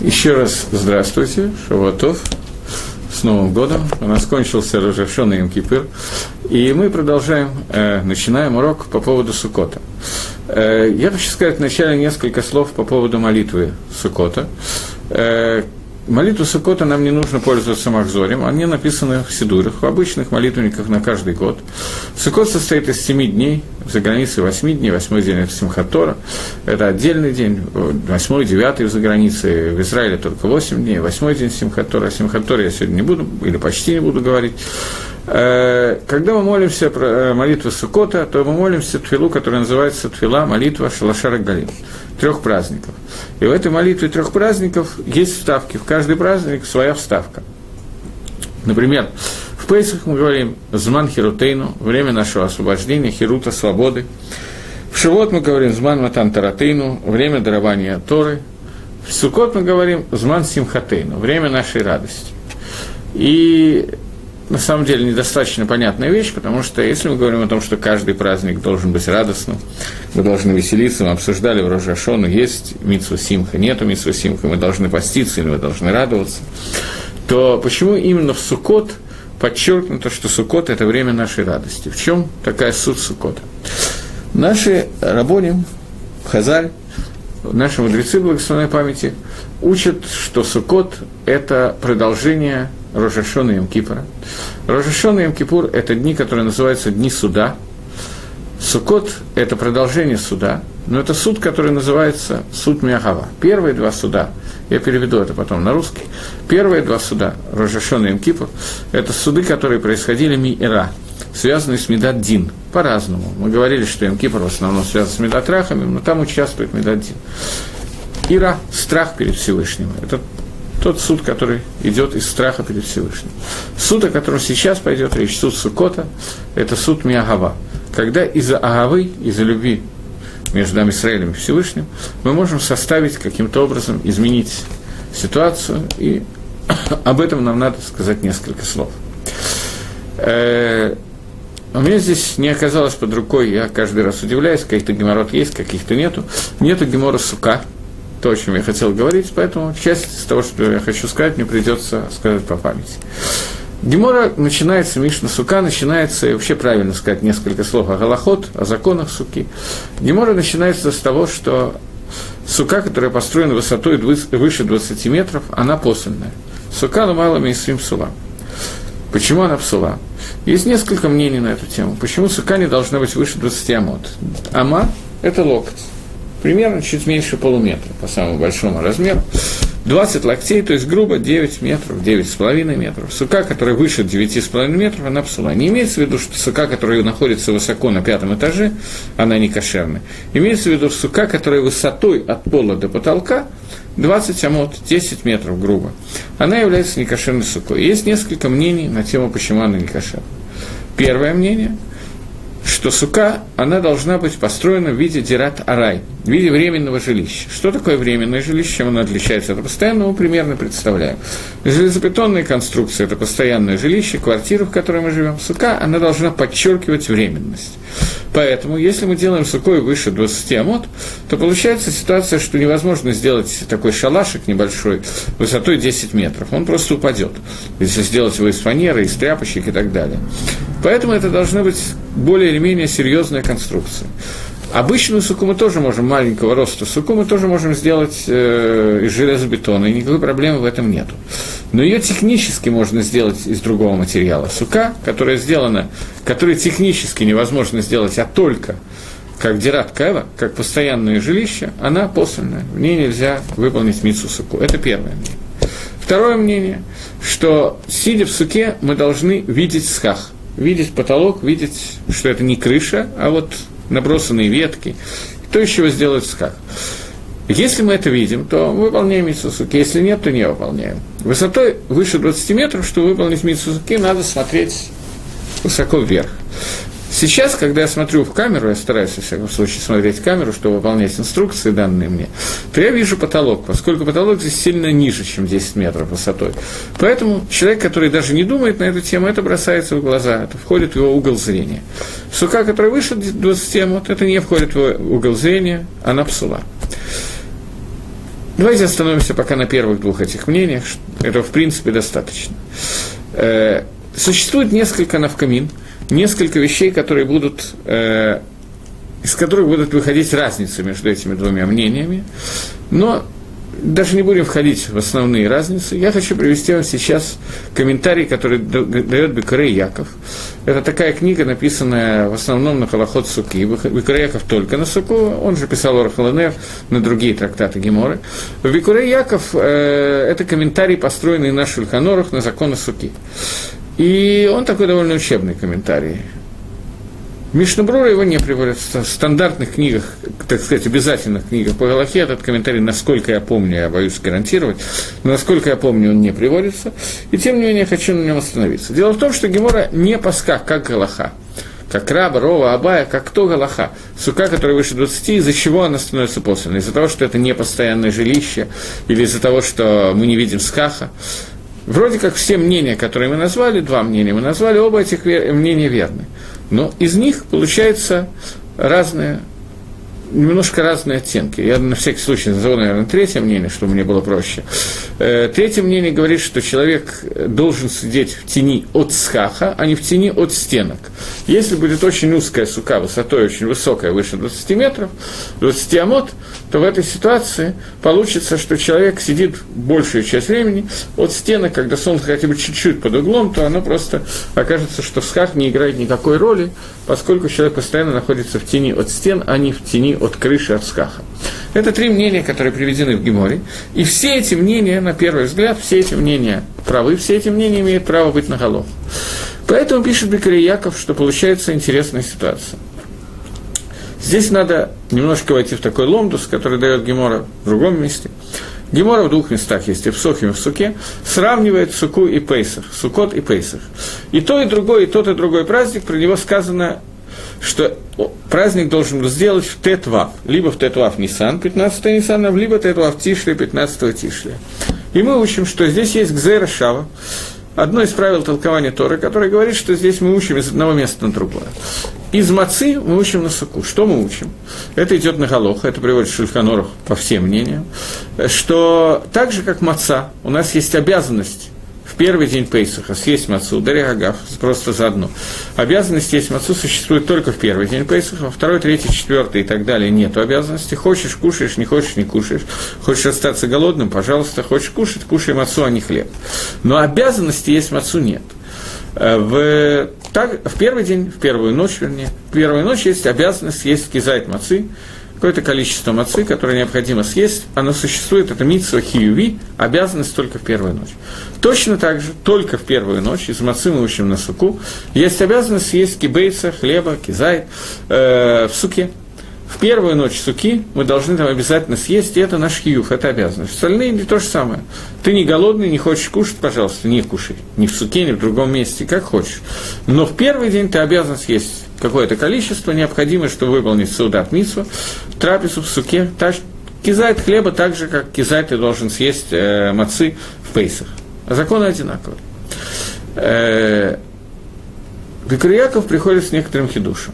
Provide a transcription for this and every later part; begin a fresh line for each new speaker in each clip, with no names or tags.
Еще раз здравствуйте, Шавуатов, с Новым годом. У нас кончился разрешенный им Кипр, и мы продолжаем, э, начинаем урок по поводу Сукота. Э, я хочу сказать вначале несколько слов по поводу молитвы Сукота. Э, Молитву Сукота нам не нужно пользоваться Махзорем, они написаны в Сидурах, в обычных молитвенниках на каждый год. Сукот состоит из семи дней, за границей восьми дней, восьмой день – это Симхатора, это отдельный день, восьмой, девятый за границей, в Израиле только восемь дней, восьмой день Симхатора, о Симхаторе я сегодня не буду, или почти не буду говорить. Э, когда мы молимся про э, молитву Сукота, то мы молимся Твилу, которая называется Твила, молитва Шалашара Галим, трех праздников. И в этой молитве трех праздников есть вставки, в каждый праздник своя вставка. Например, Пейсах мы говорим «Зман Хирутейну», время нашего освобождения, Хирута, свободы. В Шивот мы говорим «Зман Матан Таратейну», время дарования Торы. В Сукот мы говорим «Зман Симхатейну», время нашей радости. И на самом деле недостаточно понятная вещь, потому что если мы говорим о том, что каждый праздник должен быть радостным, мы должны веселиться, мы обсуждали в Рожашону, есть митсва симха, нету митсва симха, мы должны поститься или мы должны радоваться, то почему именно в Суккот подчеркнуто, что Суккот – это время нашей радости? В чем такая суть Суккота? Наши рабоним, Хазаль, наши мудрецы благословенной памяти учат, что Суккот – это продолжение Рожашона и Мкипора. Рожашона и Мкипур – это дни, которые называются Дни суда. Сукот – это продолжение суда, но это суд, который называется суд Миахава. Первые два суда, я переведу это потом на русский, первые два суда, Рожашона и Мкипур, это суды, которые происходили Миира, связанные с Медат Дин, по-разному. Мы говорили, что Имкипр в основном связан с Медатрахами, но там участвует Медат Дин. Ира – страх перед Всевышним. Это тот суд, который идет из страха перед Всевышним. Суд, о котором сейчас пойдет речь, суд Сукота, это суд Миагава. Когда из-за Агавы, из-за любви между нами Израилем и Всевышним, мы можем составить каким-то образом, изменить ситуацию, и об этом нам надо сказать несколько слов. Э, у меня здесь не оказалось под рукой, я каждый раз удивляюсь, каких-то геморрот есть, каких-то нету. Нету гемора сука, то, о чем я хотел говорить, поэтому часть из того, что я хочу сказать, мне придется сказать по памяти. Гемора начинается, Мишна Сука начинается, и вообще правильно сказать несколько слов о Галахот, о законах Суки. Гемора начинается с того, что Сука, которая построена высотой выше 20 метров, она посольная. Сука ломала свим сула. Почему она псула? Есть несколько мнений на эту тему. Почему сука не должна быть выше 20 амот? Ама – это локоть примерно чуть меньше полуметра по самому большому размеру. 20 локтей, то есть грубо 9 метров, 9,5 метров. Сука, которая выше 9,5 метров, она псула. Не имеется в виду, что сука, которая находится высоко на пятом этаже, она не кошерная. Имеется в виду сука, которая высотой от пола до потолка 20 амот, 10 метров грубо. Она является некошерной сукой. Есть несколько мнений на тему, почему она не кошерная. Первое мнение – что сука, она должна быть построена в виде дират арай, в виде временного жилища. Что такое временное жилище, чем оно отличается от постоянного, примерно представляем. Железобетонная конструкция – это постоянное жилище, квартира, в которой мы живем. Сука, она должна подчеркивать временность. Поэтому, если мы делаем сукой выше 20 амот, то получается ситуация, что невозможно сделать такой шалашик небольшой высотой 10 метров. Он просто упадет, если сделать его из фанеры, из тряпочек и так далее. Поэтому это должна быть более или менее серьезная конструкция. Обычную суку мы тоже можем, маленького роста суку мы тоже можем сделать э, из железобетона, и никакой проблемы в этом нет. Но ее технически можно сделать из другого материала. Сука, которая сделана, которую технически невозможно сделать, а только как дират кэва, как постоянное жилище, она посольная. В ней нельзя выполнить мицу суку. Это первое мнение. Второе мнение, что сидя в суке, мы должны видеть схах – видеть потолок, видеть, что это не крыша, а вот набросанные ветки. Кто еще его сделает скак? Если мы это видим, то выполняем митсусуки, если нет, то не выполняем. Высотой выше 20 метров, чтобы выполнить митсусуки, надо смотреть высоко вверх. Сейчас, когда я смотрю в камеру, я стараюсь, во всяком случае, смотреть камеру, чтобы выполнять инструкции, данные мне, то я вижу потолок, поскольку потолок здесь сильно ниже, чем 10 метров высотой. Поэтому человек, который даже не думает на эту тему, это бросается в глаза, это входит в его угол зрения. Сука, которая выше 20 мот, это не входит в его угол зрения, она псула. Давайте остановимся пока на первых двух этих мнениях. Этого, в принципе, достаточно. Э, существует несколько навкамин, несколько вещей, которые будут, э, из которых будут выходить разницы между этими двумя мнениями. Но даже не будем входить в основные разницы. Я хочу привести вам сейчас комментарий, который дает Бекарей Яков. Это такая книга, написанная в основном на Халахот Суки. Бекарей Яков только на Суку, он же писал Орхаланер на другие трактаты Геморы. В Бекарей Яков э, это комментарий, построенный на Шульханорах на законы Суки. И он такой довольно учебный комментарий. Мишнабрура его не приводят в стандартных книгах, так сказать, обязательных книгах по Галахе. Этот комментарий, насколько я помню, я боюсь гарантировать, но насколько я помню, он не приводится. И тем не менее, я хочу на нем остановиться. Дело в том, что Гемора не паска, как Галаха как Раба, Рова, Абая, как кто Галаха. Сука, которая выше 20, из-за чего она становится посленной? Из-за того, что это не постоянное жилище, или из-за того, что мы не видим скаха. Вроде как все мнения, которые мы назвали, два мнения мы назвали, оба этих мнения верны. Но из них получается разные, немножко разные оттенки. Я на всякий случай назову, наверное, третье мнение, чтобы мне было проще. Э, третье мнение говорит, что человек должен сидеть в тени от схаха, а не в тени от стенок. Если будет очень узкая сука, высотой очень высокая, выше 20 метров, 20 амот, то в этой ситуации получится, что человек сидит большую часть времени от стены, когда солнце хотя бы чуть-чуть под углом, то оно просто окажется, что схах не играет никакой роли, поскольку человек постоянно находится в тени от стен, а не в тени от крыши от скаха. Это три мнения, которые приведены в Геморе. И все эти мнения, на первый взгляд, все эти мнения правы, все эти мнения имеют право быть на голову. Поэтому пишет Бекарий Яков, что получается интересная ситуация. Здесь надо немножко войти в такой ломдус, который дает Гемора в другом месте. Гемора в двух местах есть, и в Сохе, и в Суке, сравнивает Суку и Пейсах, Сукот и Пейсах. И то, и другой, и тот, и другой праздник, про него сказано что праздник должен был сделать в Тетвав, либо в Тетвав Нисан, 15 Нисана, либо Тетвав Тишли, 15 Тишли. И мы учим, что здесь есть Гзера Шава, одно из правил толкования Торы, которое говорит, что здесь мы учим из одного места на другое. Из мацы мы учим на суку. Что мы учим? Это идет на Галох, это приводит Шульханорах по всем мнениям, что так же, как маца, у нас есть обязанность первый день Пейсаха съесть мацу, дарягав, просто заодно. Обязанность есть мацу существует только в первый день Пейсаха, во второй, третий, четвертый и так далее нет обязанности. Хочешь, кушаешь, не хочешь, не кушаешь. Хочешь остаться голодным, пожалуйста. Хочешь кушать, кушай мацу, а не хлеб. Но обязанности есть мацу нет. Э, в, так, в первый день, в первую ночь, вернее, в первую ночь есть обязанность есть кизайт мацы, какое-то количество мацы, которое необходимо съесть, оно существует, это митсва хиюви, обязанность только в первую ночь. Точно так же, только в первую ночь, из мацы мы учим на суку, есть обязанность съесть кибейца, хлеба, кизай э, в суке. В первую ночь суки мы должны там обязательно съесть, и это наш хиюф, это обязанность. Остальные не то же самое. Ты не голодный, не хочешь кушать, пожалуйста, не кушай. Ни в суке, ни в другом месте, как хочешь. Но в первый день ты обязан съесть какое-то количество, необходимое, чтобы выполнить судат митсу, трапезу в суке, так, кизайт хлеба так же, как кизайт ты должен съесть э, мацы в пейсах. Законы одинаковые. Э, Бекрияков приходит с некоторым хидушем,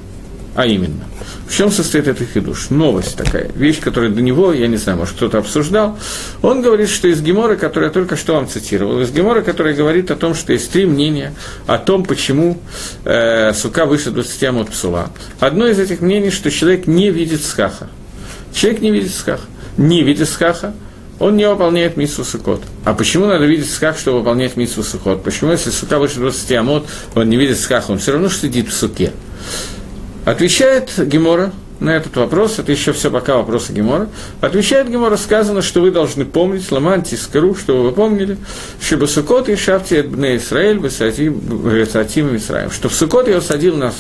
а именно – в чем состоит этот хидуш? Новость такая, вещь, которая до него, я не знаю, может, кто-то обсуждал. Он говорит, что из Гемора, который я только что вам цитировал, из Гемора, который говорит о том, что есть три мнения о том, почему э, сука выше 20 амот псула. Одно из этих мнений, что человек не видит схаха. Человек не видит схаха. Не видит схаха, он не выполняет митсву сукот. А почему надо видеть сках, чтобы выполнять митсву сукот? Почему, если сука выше 20 амот, он не видит скаха, он все равно сидит в суке? Отвечает Гемора на этот вопрос, это еще все пока вопросы Гемора. Отвечает Гемора, сказано, что вы должны помнить, ламанти скру, что вы помнили, что Сукот и Шафти Бне Исраэль, Высатим Исраиль, что в Сукот я садил на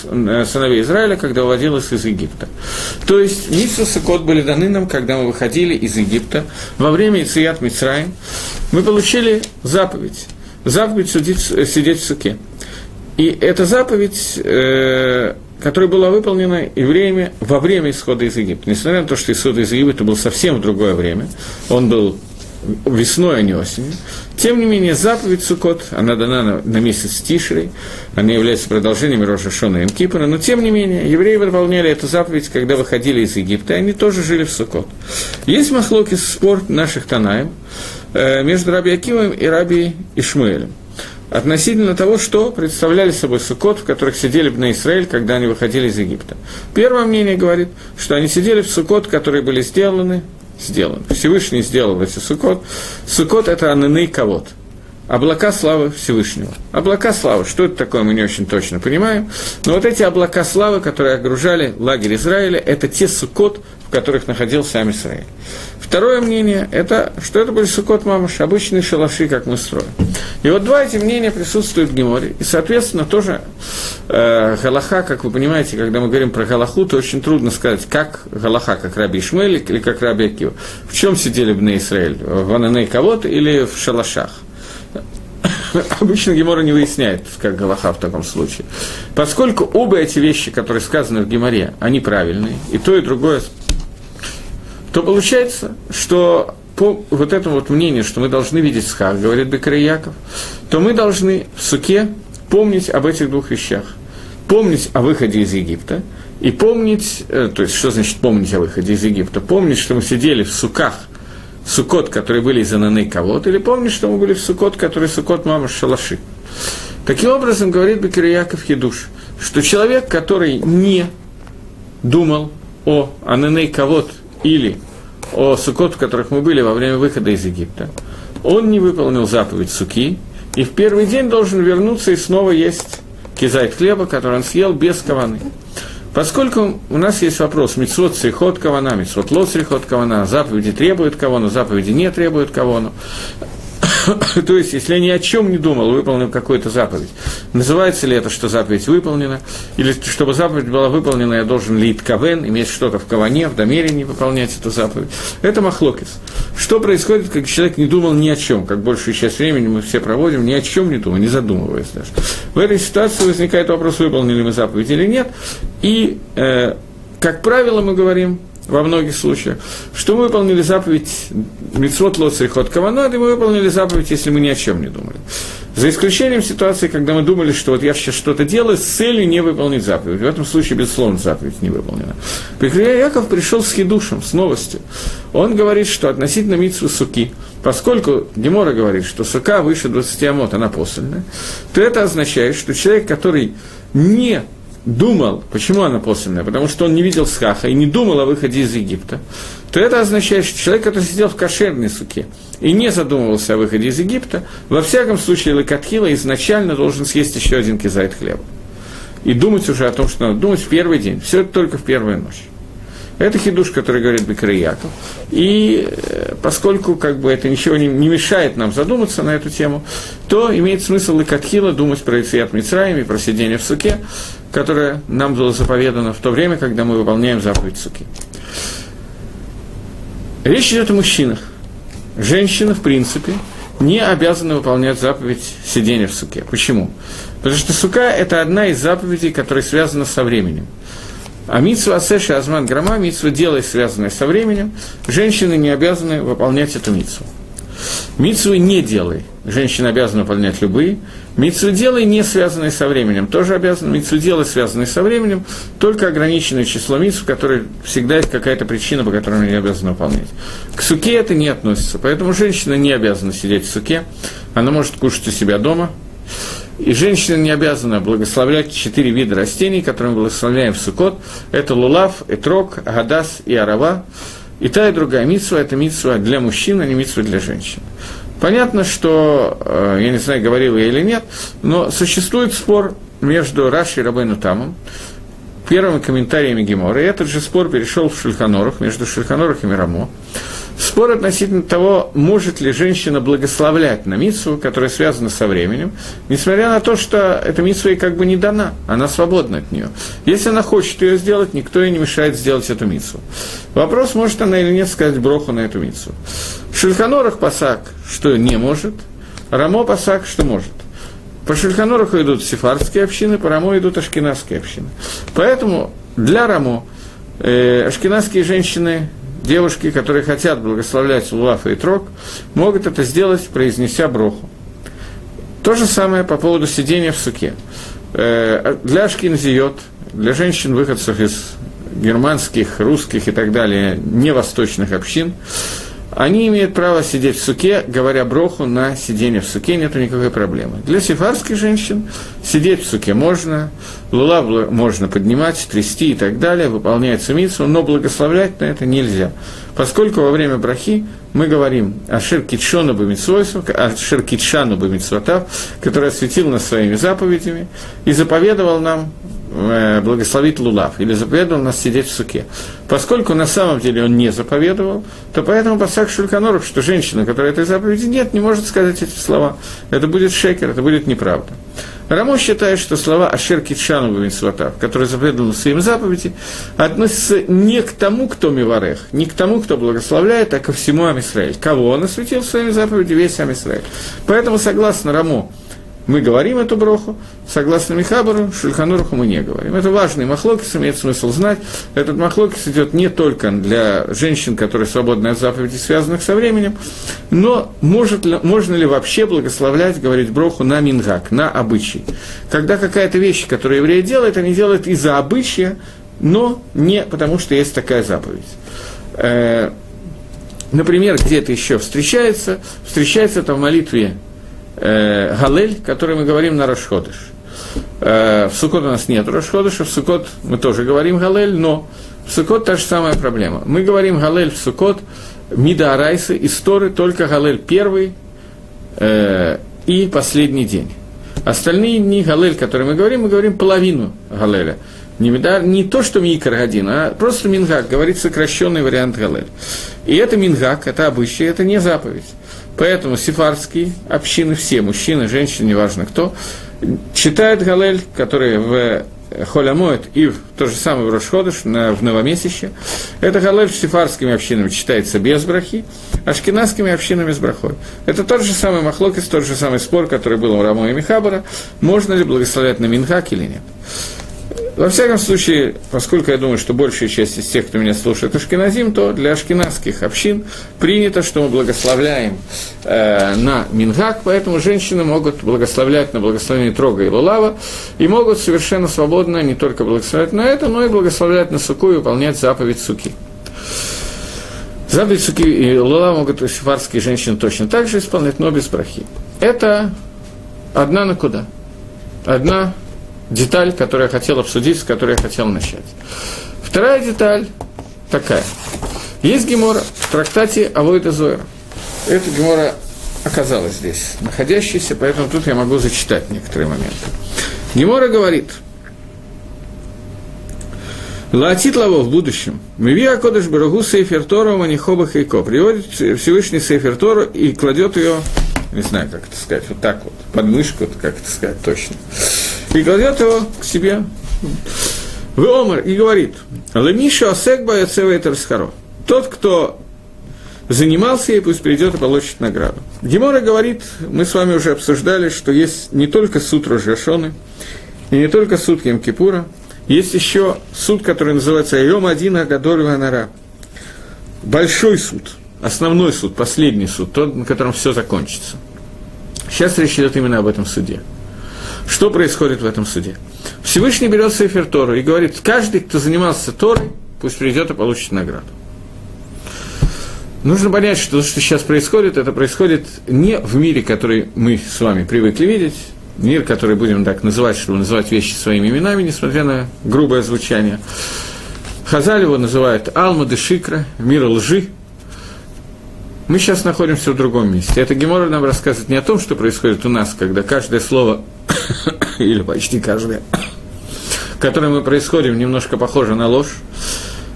сыновей Израиля, когда уводил их из Египта. То есть, Митсу Сукот были даны нам, когда мы выходили из Египта, во время Ицеят Мицраим, мы получили заповедь, заповедь судить, сидеть в суке. И эта заповедь э, которая была выполнена евреями во время исхода из Египта. Несмотря на то, что исход из Египта был совсем в другое время, он был весной, а не осенью. Тем не менее, заповедь Сукот, она дана на, на месяц Тишрей, она является продолжением Рожа Шона и Кипра, но тем не менее, евреи выполняли эту заповедь, когда выходили из Египта, и они тоже жили в Сукот. Есть махлоки спор наших Танаем э, между Раби Акимом и Раби Ишмаэлем относительно того, что представляли собой Сукот, в которых сидели в Израиль, когда они выходили из Египта. Первое мнение говорит, что они сидели в Сукот, которые были сделаны сделан. Всевышний сделал эти сукот. Сукот – это ананы кавод. Облака славы Всевышнего. Облака славы, что это такое, мы не очень точно понимаем. Но вот эти облака славы, которые окружали лагерь Израиля, это те сукот, в которых находился сам Израиль. Второе мнение – это, что это были сукот мамаш, обычные шалаши, как мы строим. И вот два эти мнения присутствуют в Геморе. И, соответственно, тоже э, Галаха, как вы понимаете, когда мы говорим про Галаху, то очень трудно сказать, как Галаха, как Раби Ишмель или как Раби Акива. В чем сидели бы на Израиль? В Ананей Кавод или в шалашах? Обычно Гемора не выясняет, как Галаха в таком случае. Поскольку оба эти вещи, которые сказаны в Геморе, они правильные, и то, и другое то получается, что по вот этому вот мнению, что мы должны видеть схар, говорит Бекарий Яков, то мы должны в суке помнить об этих двух вещах. Помнить о выходе из Египта и помнить, э, то есть что значит помнить о выходе из Египта? Помнить, что мы сидели в суках, сукот, которые были из Ананы кого-то, или помнить, что мы были в сукот, который сукот мама Шалаши. Таким образом, говорит Бекер Яков Хидуш, что человек, который не думал о Ананей кого или о сукот, в которых мы были во время выхода из Египта, он не выполнил заповедь суки, и в первый день должен вернуться и снова есть кизайт хлеба, который он съел без каваны. Поскольку у нас есть вопрос, митцвот срихот кавана, митцвот лот срихот кавана, заповеди требуют кавану, заповеди не требуют кавану. То есть, если я ни о чем не думал, выполнил какую-то заповедь, называется ли это, что заповедь выполнена, или чтобы заповедь была выполнена, я должен лить кавен, иметь что-то в каване, в намерении выполнять эту заповедь. Это махлокис. Что происходит, когда человек не думал ни о чем, как большую часть времени мы все проводим, ни о чем не думая, не задумываясь даже. В этой ситуации возникает вопрос, выполнили мы заповедь или нет, и, э, как правило, мы говорим, во многих случаях, что мы выполнили заповедь Митцвот Лоцрихот Каванад, и мы выполнили заповедь, если мы ни о чем не думали. За исключением ситуации, когда мы думали, что вот я сейчас что-то делаю с целью не выполнить заповедь. В этом случае, безусловно, заповедь не выполнена. Пекрия Яков пришел с хидушем, с новостью. Он говорит, что относительно Митсвы Суки, поскольку Гемора говорит, что Сука выше 20 амот, она посольная, то это означает, что человек, который не думал, почему она посленная? Потому что он не видел схаха и не думал о выходе из Египта, то это означает, что человек, который сидел в кошерной суке и не задумывался о выходе из Египта, во всяком случае Лакатхила изначально должен съесть еще один кизайт хлеба. И думать уже о том, что надо думать в первый день. Все это только в первую ночь. Это хидуш, который говорит Бекарьяков. И э, поскольку как бы, это ничего не, не мешает нам задуматься на эту тему, то имеет смысл и Катхила думать про Ицеят Мицраем и про сидение в суке, которое нам было заповедано в то время, когда мы выполняем заповедь суки. Речь идет о мужчинах. Женщина, в принципе, не обязана выполнять заповедь сидения в суке. Почему? Потому что сука – это одна из заповедей, которая связана со временем. А митсва асеша азман грома, митсва делай, связанная со временем, женщины не обязаны выполнять эту митсву. Митсвы не делай. Женщина обязана выполнять любые. Митсвы делай, не связанные со временем, тоже обязаны. Митсвы делай, связанные со временем, только ограниченное число митсв, которые всегда есть какая-то причина, по которой она не обязана выполнять. К суке это не относится, поэтому женщина не обязана сидеть в суке. Она может кушать у себя дома, и женщина не обязана благословлять четыре вида растений, которые мы благословляем в Сукот. Это лулав, этрок, агадас и арава. И та, и другая митсва – это митсва для мужчин, а не митсва для женщин. Понятно, что, э, я не знаю, говорил я или нет, но существует спор между Рашей и Рабейну Тамом, первыми комментариями Гемора, и этот же спор перешел в Шульханорах, между Шульханорах и Мирамо. Спор относительно того, может ли женщина благословлять на митсу, которая связана со временем, несмотря на то, что эта митсва ей как бы не дана, она свободна от нее. Если она хочет ее сделать, никто ей не мешает сделать эту митсу. Вопрос, может она или нет сказать броху на эту митсу. Шульханорах пасак, что не может, Рамо пасак, что может. По Шульханораху идут сефардские общины, по Рамо идут ашкенадские общины. Поэтому для Рамо э, ашкенадские женщины девушки, которые хотят благословлять Лулафа и Трок, могут это сделать, произнеся броху. То же самое по поводу сидения в суке. Э, для шкинзиот, для женщин, выходцев из германских, русских и так далее, невосточных общин, они имеют право сидеть в суке, говоря броху на сиденье в суке, нет никакой проблемы. Для сефарских женщин сидеть в суке можно, лула можно поднимать, трясти и так далее, выполняется митсу, но благословлять на это нельзя. Поскольку во время брахи мы говорим о Ширкитшону Бамитсвойсу, о Ширкитшану Бамитсватав, который осветил нас своими заповедями и заповедовал нам благословить Лулав, или заповедовал нас сидеть в суке. Поскольку на самом деле он не заповедовал, то поэтому Пасак Шульканоров, что женщина, которая этой заповеди нет, не может сказать эти слова. Это будет шекер, это будет неправда. Рамо считает, что слова Ашер Китшану Бавинсватав, которые заповедованы своим заповеди, относятся не к тому, кто Миварех, не к тому, кто благословляет, а ко всему Амисраиль. Кого он осветил своими заповедями? Весь Амисраиль. Поэтому, согласно Рамо, мы говорим эту броху, согласно Михабару, Шульхануруху мы не говорим. Это важный махлокис, имеет смысл знать. Этот махлокис идет не только для женщин, которые свободны от заповедей, связанных со временем, но может ли, можно ли вообще благословлять, говорить броху на мингак, на обычай. Когда какая-то вещь, которую евреи делают, они делают из-за обычая, но не потому, что есть такая заповедь. Э, например, где это еще встречается? Встречается это в молитве э, Галель, который мы говорим на Рашходыш. Э, в Сукот у нас нет Рашходыша, в Сукот мы тоже говорим Галель, но в Сукот та же самая проблема. Мы говорим Галель в Сукот, Мида Арайсы, истории только Галель первый э, и последний день. Остальные дни Галель, которые мы говорим, мы говорим половину Галеля. Не, медар, не то, что Микар один, а просто Мингак, говорит сокращенный вариант Галель. И это Мингак, это обычай, это не заповедь. Поэтому сефардские общины, все, мужчины, женщины, неважно кто, читают Галель, который в Холямоет и в, то же самое в Рошходыш, на, в Новомесяще. Это Галель с сефардскими общинами читается без брахи, а шкинадскими общинами с брахой. Это тот же самый Махлокис, тот же самый спор, который был у Рамо и Михабара, можно ли благословлять на Минхак или нет. Во всяком случае, поскольку я думаю, что большая часть из тех, кто меня слушает, ашкеназим, то для ашкеназских общин принято, что мы благословляем э, на Мингак, поэтому женщины могут благословлять на благословение Трога и Лулава, и могут совершенно свободно не только благословлять на это, но и благословлять на Суку и выполнять заповедь Суки. Заповедь Суки и Лула могут сифарские женщины точно так же исполнять, но без брахи. Это одна на куда? Одна деталь, которую я хотел обсудить, с которой я хотел начать. Вторая деталь такая. Есть гемора в трактате Авойда Зоера. Эта гемора оказалась здесь, находящаяся, поэтому тут я могу зачитать некоторые моменты. Гемора говорит, Латит лаво в будущем. Мивия Кодыш Барагу Сейфер Тору Манихоба Хейко. Приводит Всевышний Сейфер Тору и кладет ее, не знаю, как это сказать, вот так вот, под мышку, как это сказать точно и кладет его к себе в Омар и говорит, Лемиша Осекба Яцева Расхаро. Тот, кто занимался ей, пусть придет и получит награду. Гемора говорит, мы с вами уже обсуждали, что есть не только суд Рожашоны, и не только суд Емкипура, есть еще суд, который называется Айом Один Агадоль Ванара. Большой суд, основной суд, последний суд, тот, на котором все закончится. Сейчас речь идет именно об этом суде. Что происходит в этом суде? Всевышний берет Сефер Тору и говорит, каждый, кто занимался Торой, пусть придет и получит награду. Нужно понять, что то, что сейчас происходит, это происходит не в мире, который мы с вами привыкли видеть, мир, который будем так называть, чтобы называть вещи своими именами, несмотря на грубое звучание. Хазаль его называют Алма де Шикра, мир лжи, мы сейчас находимся в другом месте. Это Гемора нам рассказывает не о том, что происходит у нас, когда каждое слово, или почти каждое, которое мы происходим, немножко похоже на ложь.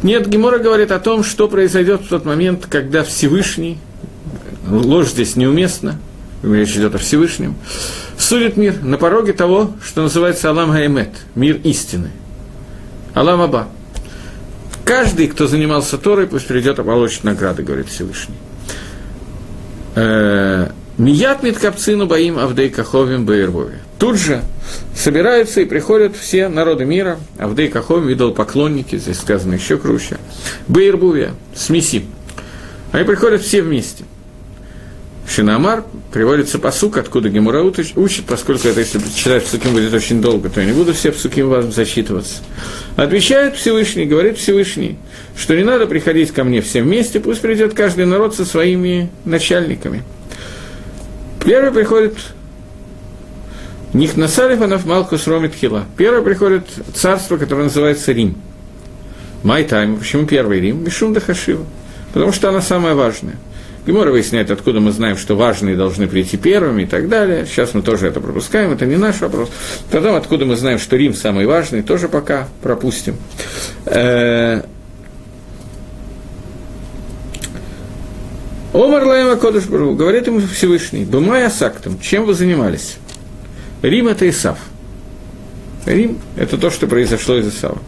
Нет, Гемора говорит о том, что произойдет в тот момент, когда Всевышний, ложь здесь неуместна, речь идет о Всевышнем, судит мир на пороге того, что называется Алам Гаймет, мир истины. Алам Аба. Каждый, кто занимался Торой, пусть придет и получит награды, говорит Всевышний. Э, Мият Миткапцину Баим Авдей Каховим Баирбове. Тут же собираются и приходят все народы мира, Авдей Каховим, видел поклонники, здесь сказано еще круче, Баирбувия, смеси. Они приходят все вместе. Шинамар приводится посук, откуда Гемура учит, поскольку это, если читать псуким будет очень долго, то я не буду все псуким вам зачитываться. Отвечает Всевышний, говорит Всевышний, что не надо приходить ко мне все вместе, пусть придет каждый народ со своими начальниками. Первый приходит Нихнасалифанов Малхус Ромит Хила. Первый приходит царство, которое называется Рим. מאי טעמא. Почему первый Рим? משום דחשיבא. Потому что она самая важная. Гемора выясняет, откуда мы знаем, что важные должны прийти первыми и так далее. Сейчас мы тоже это пропускаем, это не наш вопрос. Потом, откуда мы знаем, что Рим самый важный, тоже пока пропустим. Э, אמר להם הקדוש говорит ему Всевышний, במאי עסקתם, чем вы занимались? Рим – это Исав. Рим – это то, что произошло из Исава.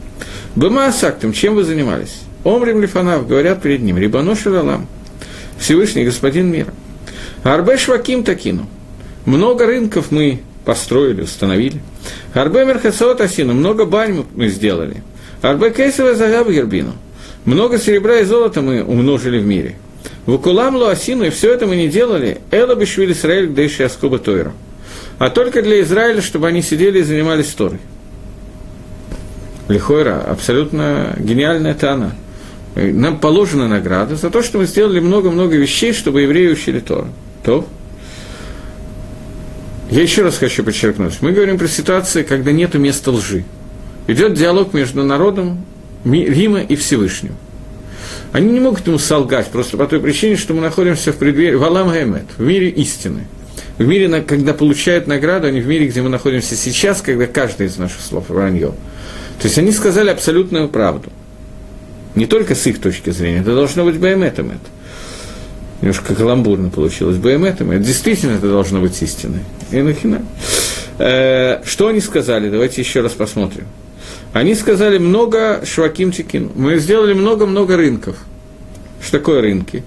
Бумай Асактом, чем вы занимались? Омрим Лифанав, говорят перед ним, Рибано Шалалам, Всевышний Господин мира. Арбе Шваким Такину, много рынков мы построили, установили. Арбе Мерхасаот Асину, много бань мы сделали. Арбе Кейсова Загаб Гербину, много серебра и золота мы умножили в мире – Вукулам Луасину, и все это мы не делали, Эла Бешвиль Исраэль Гдейши Аскуба Тойра. А только для Израиля, чтобы они сидели и занимались Торой. Лихойра, абсолютно гениальная Тана. Нам положена награда за то, что мы сделали много-много вещей, чтобы евреи учили Тору. То. Я еще раз хочу подчеркнуть. Мы говорим про ситуации, когда нет места лжи. Идет диалог между народом Рима и Всевышним. Они не могут ему солгать просто по той причине, что мы находимся в преддверии Валам Гаймет, в мире истины. В мире, когда получают награду, а не в мире, где мы находимся сейчас, когда каждый из наших слов вранье. То есть они сказали абсолютную правду. Не только с их точки зрения, это должно быть Байметом это. Немножко каламбурно получилось Байметом, это действительно это должно быть истиной. И нахина. Э, что они сказали? Давайте еще раз посмотрим. Они сказали много шваким тикин. Мы сделали много-много рынков. Что такое рынки?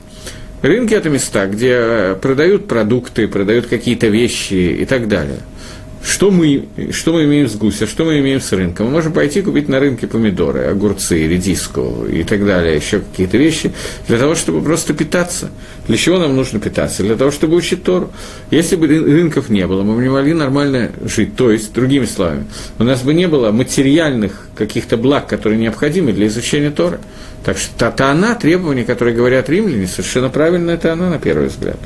Рынки – это места, где продают продукты, продают какие-то вещи и так далее – что мы, что мы имеем с гуся, что мы имеем с рынка? Мы можем пойти купить на рынке помидоры, огурцы, редиску и так далее, еще какие-то вещи, для того, чтобы просто питаться. Для чего нам нужно питаться? Для того, чтобы учить Тору. Если бы рынков не было, мы бы не могли нормально жить. То есть, другими словами, у нас бы не было материальных каких-то благ, которые необходимы для изучения Торы. Так что та она, требования, которые говорят римляне, совершенно правильно это она, на первый взгляд.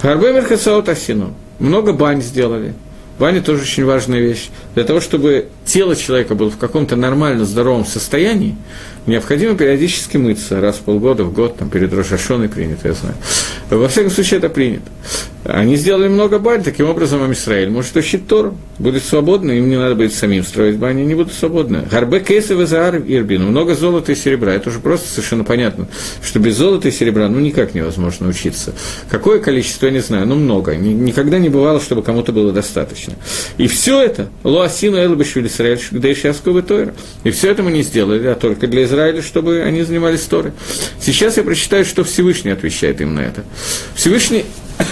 Харбе Мерхасаот Асину. Много бань сделали, Баня тоже очень важная вещь. Для того, чтобы тело человека было в каком-то нормально здоровом состоянии, необходимо периодически мыться раз в полгода, в год, там, перед Рошашоной принято, я знаю. Во всяком случае, это принято. Они сделали много бань, таким образом Амисраэль может учить Тору, будет свободно, им не надо будет самим строить бани, они будут свободны. Гарбе кейсов и заар ирбин, много золота и серебра, это уже просто совершенно понятно, что без золота и серебра ну никак невозможно учиться. Какое количество, я не знаю, ну много, никогда не бывало, чтобы кому-то было достаточно. И все это, луасину элбашвили Исраэль, да и Тойра, и все это мы не сделали, а только для Израиля, чтобы они занимались Торой. Сейчас я прочитаю, что Всевышний отвечает им на это. Всевышний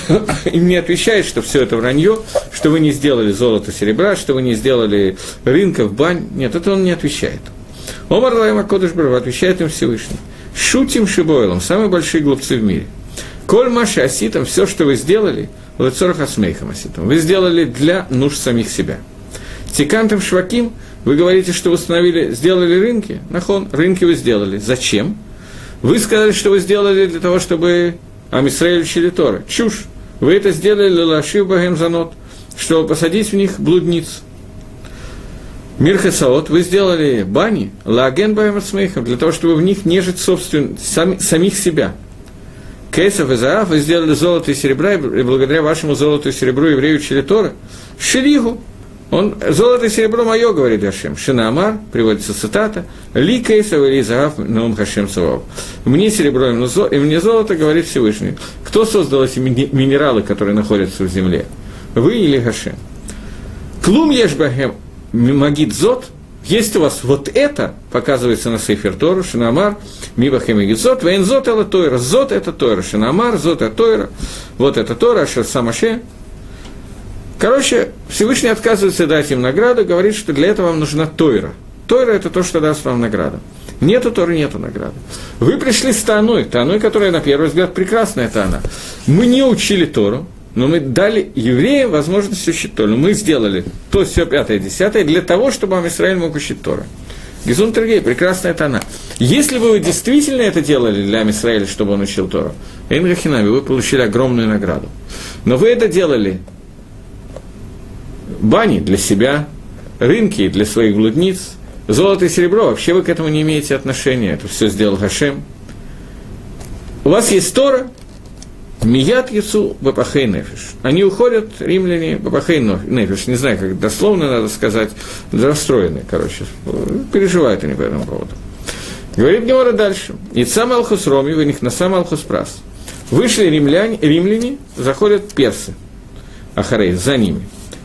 им не отвечает, что все это вранье, что вы не сделали золото, серебра, что вы не сделали рынков, бань. Нет, это он не отвечает. אמר להם הקדוש отвечает им Всевышний. שוטים שבעולם, самые большие глупцы в мире. כל מה שעשיתם, все, что вы сделали, לצורך עצמכם עשיתם, вы сделали для нужд самих себя. תקנתם שווקים, вы говорите, что вы установили, сделали рынки. נכון, рынки вы сделали. Зачем? Вы сказали, что вы сделали для того, чтобы עם ישראל учили Тора. Чушь. Вы это сделали להושיב בהן זונות, чтобы посадить в них блудниц. Мир Хасаот, вы сделали бани, лаген багем смехом, для того, чтобы в них нежить собствен, сами, самих себя. Кейсов и Заав, вы сделали золото и серебра, и благодаря вашему золоту и серебру евреи учили Тора. Шелигу, он, золото и серебро мое, говорит Хашем. Шинамар, приводится цитата, ли кейсов или загав наум Хашем Савав. Мне серебро и мне золото, говорит Всевышний. Кто создал эти минералы, которые находятся в земле? Вы или Хашем? Клум ешбахем магит зот, есть у вас вот это, показывается на Сейфер Тору, Шинамар, Мибахем и Гизот, Вейнзот это Тойра, Зот это Тойра, Шинамар, Зот это Тойра, вот это Тора, Ашер Самаше. Короче, Всевышний отказывается дать им награду, говорит, что для этого вам нужна Тойра. Тойра – это то, что даст вам награду. Нету Торы, нету награды. Вы пришли с Таной, Таной, которая, на первый взгляд, прекрасная Тана. Мы не учили Тору, но мы дали евреям возможность учить Тору. Мы сделали то, все, пятое, десятое, для того, чтобы Амисраиль мог учить Тору. Гизун Тергей, прекрасная Тана. Если бы вы действительно это делали для Амисраиля, чтобы он учил Тору, Эйнгахинами, вы получили огромную награду. Но вы это делали бани для себя, рынки для своих блудниц – Золото и серебро, вообще вы к этому не имеете отношения, это все сделал Хашем. У вас есть Тора, מיד יצאו בפחי נפש. Они уходят, римляне, בפחי נפש, не знаю, как дословно надо сказать, расстроены, короче, переживают они по этому поводу. Говорит Гемора дальше. И сам Алхус Роми, у них на сам Алхус Прас. Вышли римляне, римляне, заходят персы, אחריה, за ними.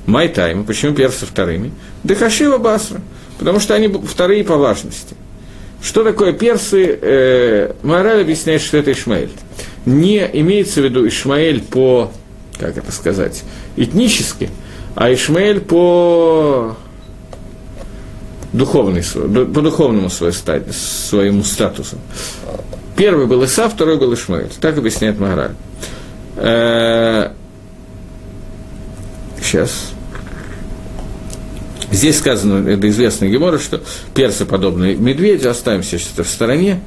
מאי טעמא, почему персы вторыми? דחשיבא בתרה – потому что они вторые по важности. Что такое персы? Э, Мораль объясняет, что это Ишмаэль. Не имеется в виду Ишмаэль по, как это сказать, этнически, а Ишмаэль по духовной, по духовному своему статусу. Первый был Иса, второй был Ишмаэль. Так объясняет Магараль. Э, сейчас. Здесь сказано, это известный Гемора, что персы подобные медведю, оставим все что в стороне.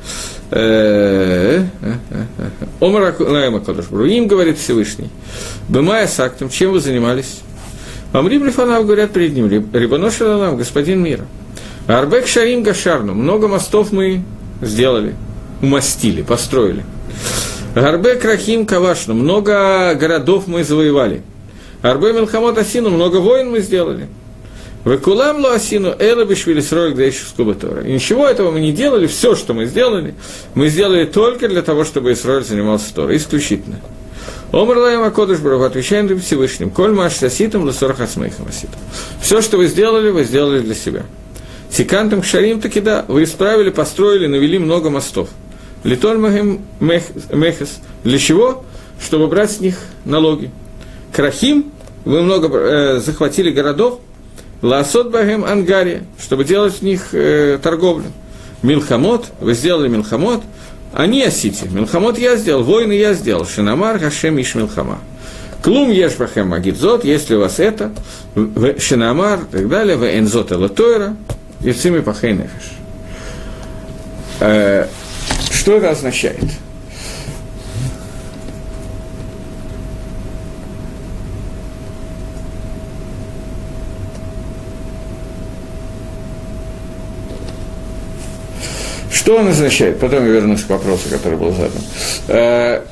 Э, э, э, Омар Лаема Кодышбру, им говорит Всевышний, Бымая с актом, чем вы занимались? Амрим Лифанав говорят перед ним, Рибаноша нам, господин мира. Арбек Шарим Гашарну, много мостов мы сделали, умастили, построили. Арбек Рахим Кавашну, много городов мы завоевали. Арбе Мелхамот Асину, много войн мы сделали. Векулам луасину эла бишвили срок да еще Тора. И ничего этого мы не делали, все, что мы сделали, мы сделали только для того, чтобы Исраиль занимался Торой, исключительно. Омар Лаем Акодыш Бараху, отвечаем им Всевышним, коль маш саситам ласорах асмейхам аситам. Все, что вы сделали, вы сделали для себя. Сикантам к шарим таки да, вы исправили, построили, навели много мостов. Литон мехес. Для чего? Чтобы брать с них налоги. Крахим, вы много э, захватили городов, Ласот Багем Ангария, чтобы делать в них э, торговлю. Милхамот, вы сделали Милхамот, они осите. Милхамот я сделал, войны я сделал. Шинамар, Хашем, Иш Милхама. Клум Ешбахем Магидзот, если у вас это, Шинамар, и так далее, в Энзот Элатойра, и Цими Пахейнефиш. Э, что это означает? Что он означает? Потом я вернусь к вопросу, который был задан. Э,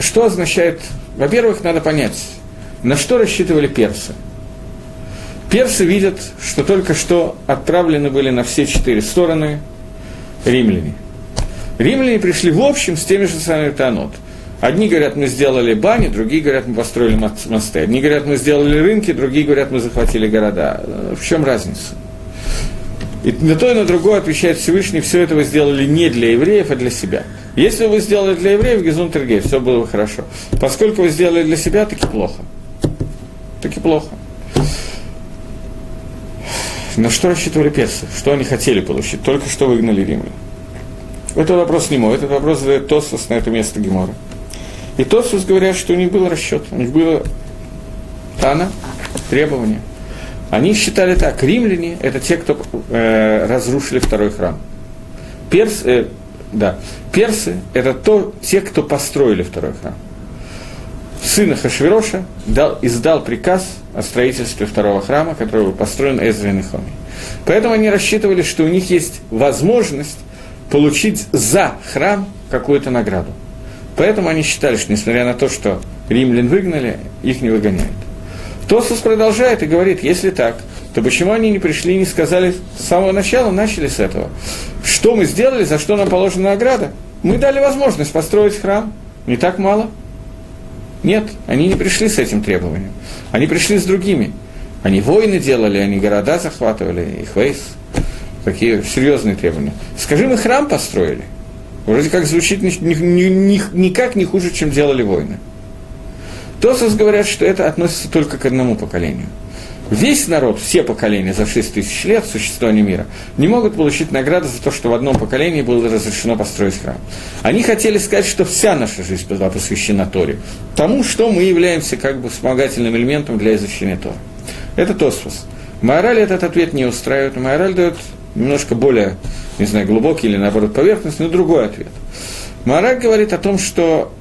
что означает? Во-первых, надо понять, на что рассчитывали персы. Персы видят, что только что отправлены были на все четыре стороны римляне. Римляне пришли в общем с теми же самыми Танот. Одни говорят, мы сделали бани, другие говорят, мы построили мосты. Одни говорят, мы сделали рынки, другие говорят, мы захватили города. В чем разница? И на то и на другое отвечает Всевышний, все это вы сделали не для евреев, а для себя. Если вы сделали для евреев, Гизун Тергей, все было бы хорошо. Поскольку вы сделали для себя, таки плохо. Таки плохо. На что рассчитывали персы? Что они хотели получить? Только что выгнали римлян. Это вопрос не мой, этот вопрос задает Тосфос на это место Гемора. И Тосфос говорят, что у них был расчет, у них было Тана, требования. Они считали так, римляне – это те, кто э, разрушили второй храм. Перс, э, да, персы – это то, те, кто построили второй храм. Сын Хашвироша дал, издал приказ о строительстве второго храма, который был построен Эзра и Нехоми. Поэтому они рассчитывали, что у них есть возможность получить за храм какую-то награду. Поэтому они считали, что несмотря на то, что римлян выгнали, их не выгоняют. Тосус продолжает и говорит, если так, то почему они не пришли и не сказали с самого начала, начали с этого? Что мы сделали, за что нам положена награда? Мы дали возможность построить храм. Не так мало? Нет, они не пришли с этим требованием. Они пришли с другими. Они войны делали, они города захватывали, их вейс. такие серьезные требования. Скажи, мы храм построили. Вроде как звучит ни, ни, ни, никак не хуже, чем делали войны. Тосос говорят, что это относится только к одному поколению. Весь народ, все поколения за 6 тысяч лет существования мира не могут получить награду за то, что в одном поколении было разрешено построить храм. Они хотели сказать, что вся наша жизнь была посвящена Торе, тому, что мы являемся как бы вспомогательным элементом для изучения Тора. Это Тосфос. Майораль этот ответ не устраивает, Майораль дает немножко более, не знаю, глубокий или наоборот поверхностный, но другой ответ. Майораль говорит о том, что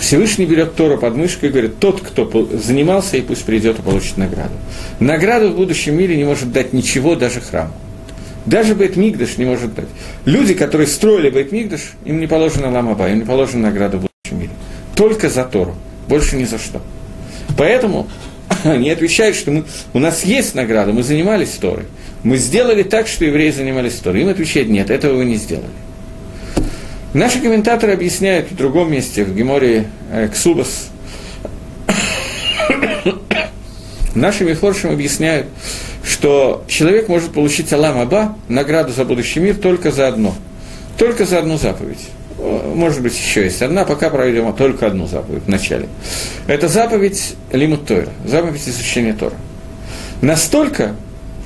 Всевышний берет Тору под мышку и говорит, тот, кто занимался, и пусть придет и получит награду. Награду в будущем мире не может дать ничего, даже храм. Даже Бейт Мигдаш не может дать. Люди, которые строили Бейт Мигдаш, им не положено ламаба, им не положена награда в будущем мире. Только за Тору, больше ни за что. Поэтому они отвечают, что мы, у нас есть награда, мы занимались Торой. Мы сделали так, что евреи занимались Торой. Им отвечает, нет, этого вы не сделали. Наши комментаторы объясняют в другом месте, в Геморе э, Ксубас, наши Мифоршим объясняют, что человек может получить Алам Аба, награду за будущий мир, только за одно. Только за одну заповедь. Может быть, еще есть одна, пока проведем только одну заповедь в начале. Это заповедь Лимут Тойра, заповедь изучения Тора. Настолько,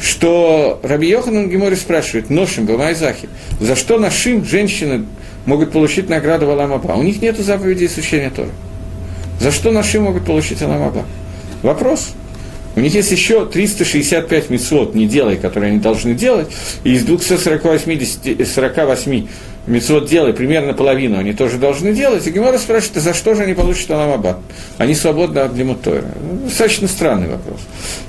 что Раби Йоханан Гемори спрашивает, Ношим, Бамайзахи, за что нашим женщины могут получить награду в Аламаба. У них нет заповеди изучения Тора. За что наши могут получить Аламаба? Вопрос. У них есть еще 365 мецвод «не делай», которые они должны делать, и из 248 48 мецвод «делай» примерно половину они тоже должны делать. И Гемора спрашивает, а за что же они получат Аламаба? Они свободны от Лимутойра. Достаточно странный вопрос.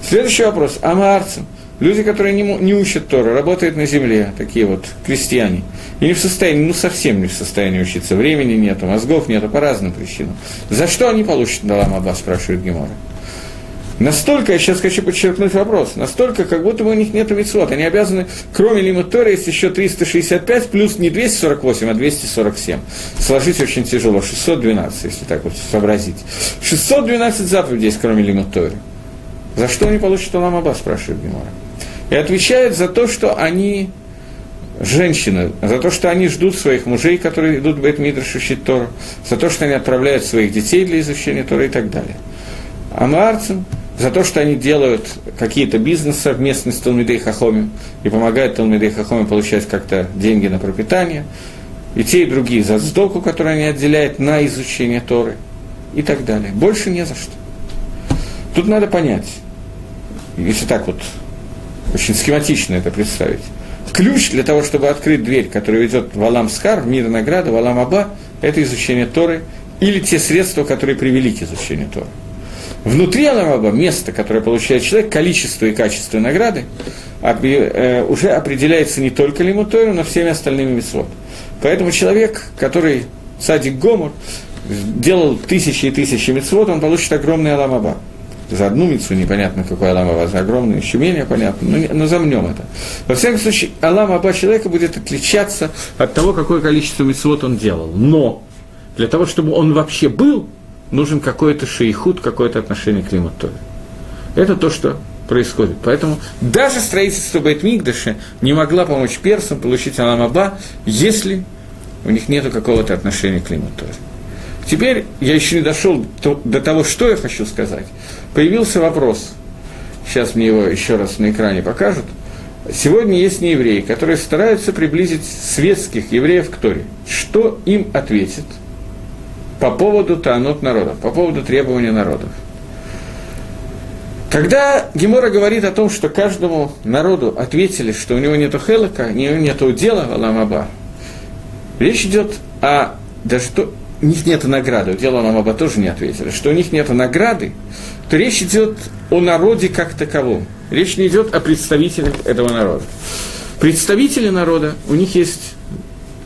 Следующий вопрос. Амаарцем. Люди, которые не, не учат Тору, работают на земле, такие вот крестьяне, и не в состоянии, ну совсем не в состоянии учиться, времени нету, мозгов нету, по разным причинам. За что они получат Далам Аба, спрашивает Гемора. Настолько, я сейчас хочу подчеркнуть вопрос, настолько, как будто бы у них нет митцвот. Они обязаны, кроме Лимут Тора, есть еще 365, плюс не 248, а 247. Сложить очень тяжело, 612, если так вот сообразить. 612 заповедей есть, кроме Лимут Тора. За что они получат Алам Аба, спрашивает Гемора и отвечает за то, что они женщины, за то, что они ждут своих мужей, которые идут в Бет-Мидраш учить Тору, за то, что они отправляют своих детей для изучения Тора и так далее. А Маарцам за то, что они делают какие-то бизнесы совместно с Талмидей Хахоми и помогают Талмидей Хахоми получать как-то деньги на пропитание, и те, и другие за сдоку, которую они отделяют на изучение Торы и так далее. Больше не за что. Тут надо понять, если так вот очень схематично это представить. Ключ для того, чтобы открыть дверь, которая ведет в Алам Скар, в мир награды, в Алам Аба, это изучение Торы или те средства, которые привели к изучению Торы. Внутри Алам Аба, место, которое получает человек, количество и качество награды, э, уже определяется не только лиму Тору, но всеми остальными митцвот. Поэтому человек, который садик Гомор, делал тысячи и тысячи митцвот, он получит огромный Алам Аба за одну мицу непонятно, какой Алам Аба, за огромную еще менее понятно, но, но замнем это. Во всяком случае, Алам Аба человека будет отличаться от того, какое количество мицвод он делал. Но для того, чтобы он вообще был, нужен какой-то шейхут, какое-то отношение к Лимутове. Это то, что происходит. Поэтому даже строительство Бейтмигдаша не могла помочь персам получить Алам Аба, если у них нет какого-то отношения к Лимутове. Теперь я еще не дошел до того, что я хочу сказать. Появился вопрос. Сейчас мне его еще раз на экране покажут. Сегодня есть неевреи, которые стараются приблизить светских евреев к Торе. Что им ответит по поводу таанот народов, по поводу требования народов? Когда Гемора говорит о том, что каждому народу ответили, что у него нет хелока, у него нет дела в Аламаба, речь идет о даже то, у них нет награды, у дела нам оба тоже не ответили, что у них нет награды, то речь идет о народе как таковом. Речь не идет о представителях этого народа. Представители народа, у них есть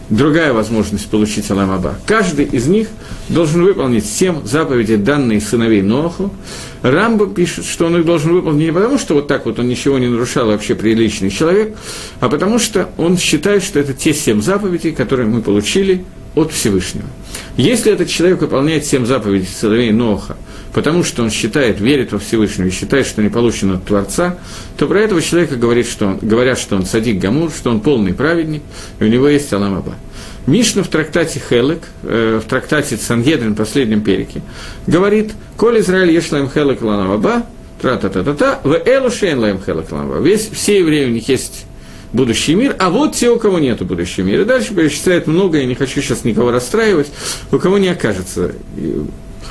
другая возможность получить Аламаба. Каждый из них должен выполнить семь заповедей, данные сыновей Ноху. Рамба пишет, что он их должен выполнить не потому, что вот так вот он ничего не нарушал, вообще приличный человек, а потому что он считает, что это те семь заповедей, которые мы получили от Всевышнего. Если этот человек выполняет семь заповедей сыновей Ноха, потому что он считает, верит во Всевышнего и считает, что не получено от Творца, то про этого человека говорит, что он, говорят, что он садик Гамур, что он полный праведник, и у него есть Алам Аба. Мишна в трактате Хелек, э, в трактате Сангедрин, последнем перике, говорит, «Коль Израиль ешлаем Хелек Ланам Аба, тра-та-та-та-та, в элу шейн лаем Хелек Ланам Аба». Весь, все евреи, у них есть будущий мир, а вот те, у кого нет будущего мира. И дальше перечисляет много, я не хочу сейчас никого расстраивать, у кого не окажется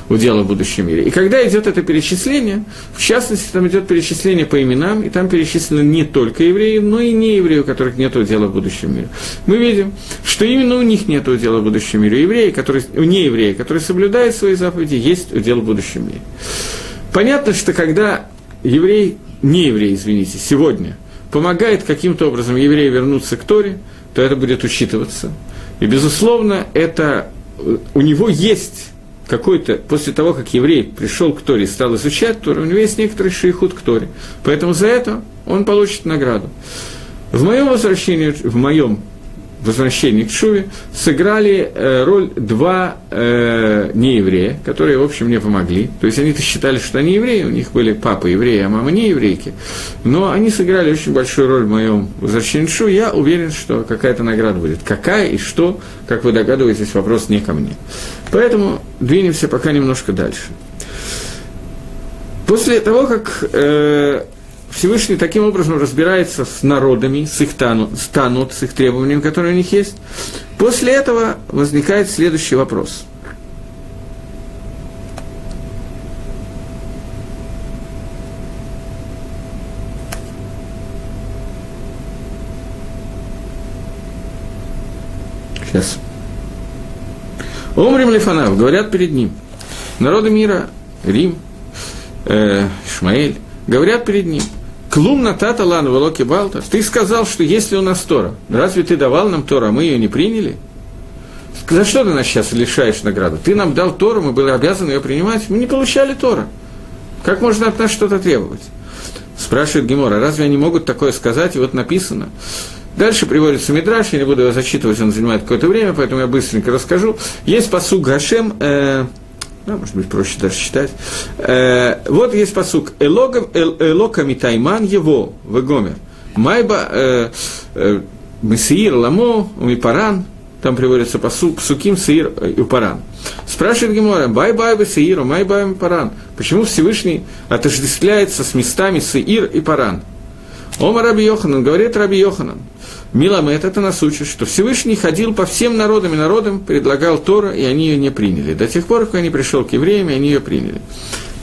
удела в будущем мире. И когда идет это перечисление, в частности, там идет перечисление по именам, и там перечислены не только евреи, но и не евреи, у которых нет удела в будущем мире. Мы видим, что именно у них нет удела в будущем мире. Евреи, которые, не евреи, которые соблюдают свои заповеди, есть удел в будущем мире. Понятно, что когда еврей, не еврей, извините, сегодня помогает каким-то образом еврею вернуться к Торе, то это будет учитываться. И, безусловно, это у него есть какой-то, после того, как еврей пришел к Торе и стал изучать Тору, у него есть некоторый шейхут к Торе. Поэтому за это он получит награду. В моем возвращении, в моем возвращении к Шуве сыграли э, роль два э, нееврея, которые, в общем, мне помогли. То есть они-то считали, что они евреи, у них были папа евреи, а мама не еврейки. Но они сыграли очень большую роль в моем возвращении к Шуве. Я уверен, что какая-то награда будет. Какая и что, как вы догадываетесь, вопрос не ко мне. Поэтому двинемся пока немножко дальше. После того, как э, Всевышний таким образом разбирается с народами, с их тану, станут, с их требованиями, которые у них есть. После этого возникает следующий вопрос. Сейчас. Омрим Лифанав, говорят перед ним. Народы мира, Рим, э, Ишмаэль, говорят перед ним – Клум натата лан велоки балта. Ты сказал, что если у нас Тора, разве ты давал нам Тора, а мы ее не приняли? За что ты нас сейчас лишаешь награду? Ты нам дал Тору, мы были обязаны ее принимать, мы не получали Тора. Как можно от нас что-то требовать? Спрашивает Гемора, разве они могут такое сказать? И вот написано. Дальше приводится Мидраш, я не буду его зачитывать, он занимает какое-то время, поэтому я быстренько расскажу. Есть посук Гашем, э, да, может быть, проще даже читать. Э, вот есть посук. אלוקה מתימן יבוא, וגומר. Майба э, э, משעיר למו, ומפארן, там приводится посук, псуким сеир и паран. Спрашивает Гемора, מאי בעי בשעיר, ומאי בעי בפארן. Почему Всевышний отождествляется с местами сеир и паран? Ома Раби Йоханан, говорит Раби Йоханан, Миламет это нас учит, что Всевышний ходил по всем народам и народам, предлагал Тора, и они ее не приняли. До тех пор, как они пришел к евреям, и они ее приняли.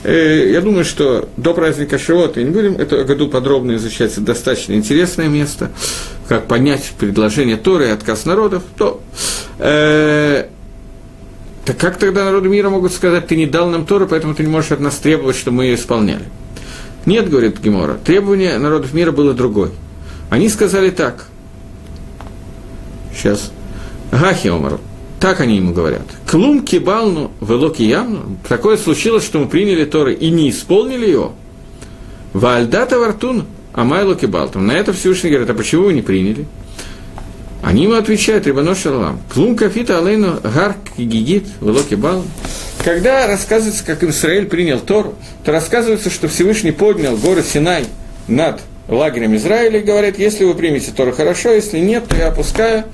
Э, я думаю, что до праздника Шивота не будем это году подробно изучать, достаточно интересное место, как понять предложение Торы и отказ народов, то э, так как тогда народы мира могут сказать, ты не дал нам Тору, поэтому ты не можешь от нас требовать, чтобы мы ее исполняли? Нет, говорит Гемора, требование народов мира было другое. Они сказали так – Сейчас. Гахи Омар. Так они ему говорят. Клум кибалну велоки ямну. Такое случилось, что мы приняли Торы и не исполнили его. Вальдата вартун амайло кибалтум. На это Всевышний говорит, а почему вы не приняли? Они ему отвечают, Рибано Шалам, Клум кафита алейну гарк гигит велоки бал. Когда рассказывается, как Израиль принял Тору, то рассказывается, что Всевышний поднял горы Синай над лагерем Израиля и говорит, если вы примете Тору хорошо, если нет, то я опускаю,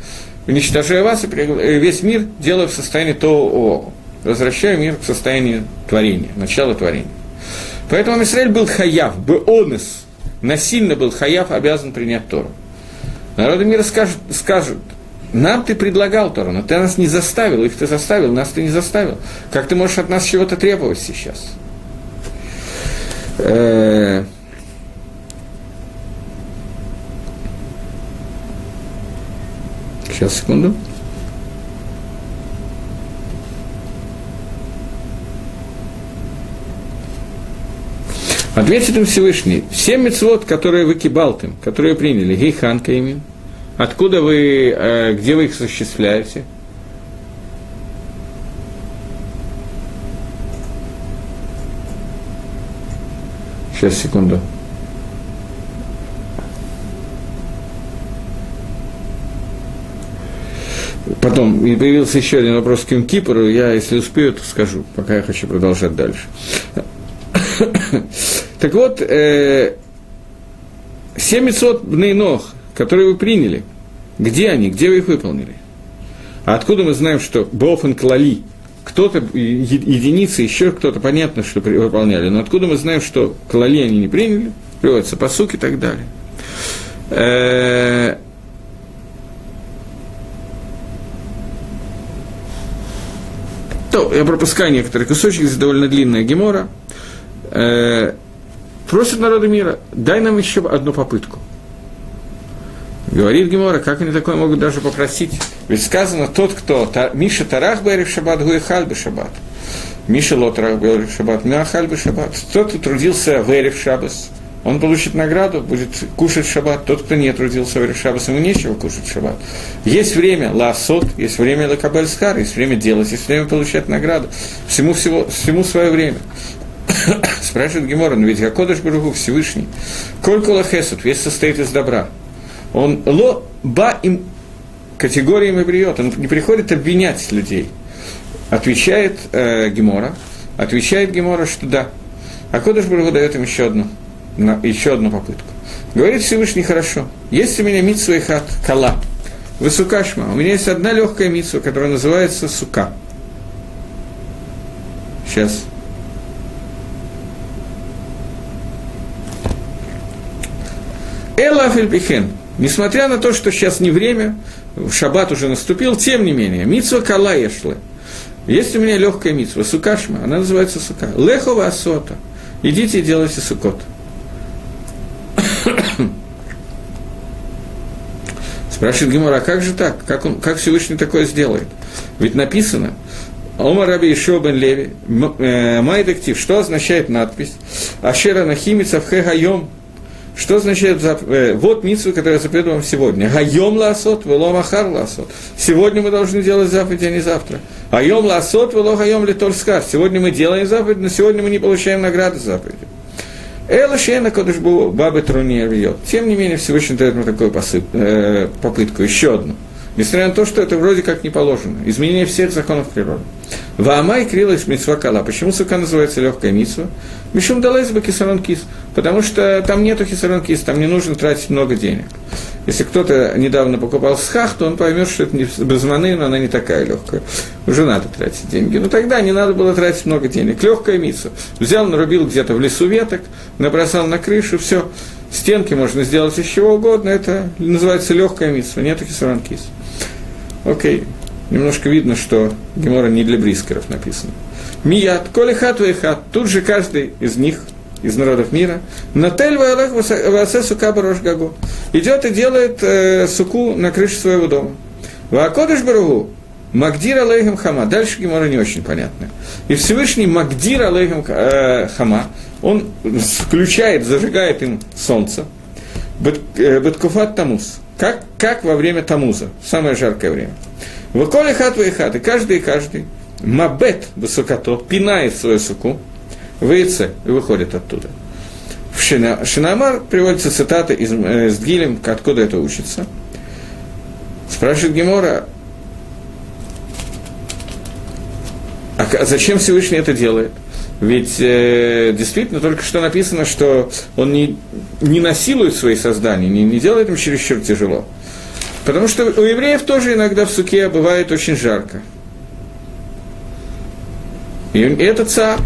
уничтожаю вас и весь мир делаю в состоянии того, возвращаю мир к состоянию творения, начала творения. Поэтому Израиль был хаяв, беонес, насильно был хаяв, обязан принять Тору. Народы мира скажут, скажут, нам ты предлагал Тору, но ты нас не заставил, их ты заставил, нас ты не заставил. Как ты можешь от нас чего-то требовать сейчас? Э, Сейчас, секунду. Ответит им Всевышний, все мецвод, которые вы кибалтым, которые приняли, гейханка ими, откуда вы, э, где вы их осуществляете? Сейчас, секунду. Потом и появился еще один вопрос к Кипру, я, если успею, то скажу, пока я хочу продолжать дальше. так вот, э, 700 ног, которые вы приняли, где они, где вы их выполнили? А откуда мы знаем, что Бофан Клали, кто-то, единицы, еще кто-то, понятно, что выполняли, но откуда мы знаем, что Клали они не приняли, приводится по и так далее. То, я пропускаю некоторые кусочки, здесь довольно длинная гемора. Э, просит народа мира, дай нам еще одну попытку. Говорит Гемора, как они такое могут даже попросить? Ведь сказано, тот, кто Миша Тарах Берев Шаббат, Гуихаль Шаббат. Миша Лотрах Берев Шаббат, Мяхаль Шаббат. Тот, кто трудился в Эрев Шаббас, он получит награду, будет кушать шаббат. Тот, кто не трудился в шаббат, ему нечего кушать шаббат. Есть время ласот, есть время лакабель скар, есть время делать, есть время получать награду. Всему, всего, всему свое время. Спрашивает Гемора, но ведь Гакодыш Баругу Всевышний. Кольку лахесут, весь состоит из добра. Он ло ба им категориями бриет, он не приходит обвинять людей. Отвечает э, Гемора, отвечает Гемора, что да. А Кодыш Баругу дает им еще одну на еще одну попытку. Говорит Всевышний, хорошо, есть у меня митсва и хат, кала, высукашма, у меня есть одна легкая митсва, которая называется сука. Сейчас. Эла Фельпихен, несмотря на то, что сейчас не время, шаббат уже наступил, тем не менее, митсва кала ешла. Есть у меня легкая митсва, сукашма, она называется сука. Лехова асота. Идите и делайте сукот. Спрашивает Гемора, а как же так? Как, он, как Всевышний такое сделает? Ведь написано, Омар Раби Ишо бен Леви, э, май дектив, что означает надпись? Ашера Нахимица в Хайом. Что означает э, вот митсвы, которая заповедуем вам сегодня? Хайом ласот, вело махар ласот. Сегодня мы должны делать заповедь, а не завтра. Хайом ласот, вело хайом литольскар. Сегодня мы делаем заповедь, но сегодня мы не получаем награды заповеди. Эла Шейна Кодыш был Бабы Труни Тем не менее, Всевышний дает мне такую посып, э, попытку, еще одну. Несмотря на то, что это вроде как не положено. Изменение всех законов природы. Ваамай крилась митсва кала. Почему сука называется легкая митсва? Мишум далайс бы кисарон кис. Потому что там нету кисарон кис, там не нужно тратить много денег. Если кто-то недавно покупал схах, то он поймет, что это не без маны, но она не такая легкая. Уже надо тратить деньги. Но тогда не надо было тратить много денег. Легкая митсва. Взял, нарубил где-то в лесу веток, набросал на крышу, все. Стенки можно сделать из чего угодно. Это называется легкая митсва. Нету кисарон кис. Окей немножко видно, что Гемора не для брискеров написано. Мият, коли хату и хат, тут же каждый из них, из народов мира, Натель ваалех васе сука барош. Идет и делает э, суку на крыше своего дома. Ваакодыш баругу, Магдир алейхам хама. Дальше Гемора не очень понятно. И Всевышний Магдир алейхам э, хама, он включает, зажигает им солнце. Э, Беткуфат тамуз. Как, как во время тамуза, самое жаркое время. Выколи хат хат, и каждый и каждый, мабет высокото, пинает свою суку, выйдет и выходит оттуда. В Шина, Шинамар приводится цитата из, э, с Гилем, откуда это учится. Спрашивает Гемора, а зачем Всевышний это делает? Ведь э, действительно только что написано, что он не, не насилует свои создания, не, не делает им чересчур тяжело. Потому что у евреев тоже иногда в суке бывает очень жарко. И это царь.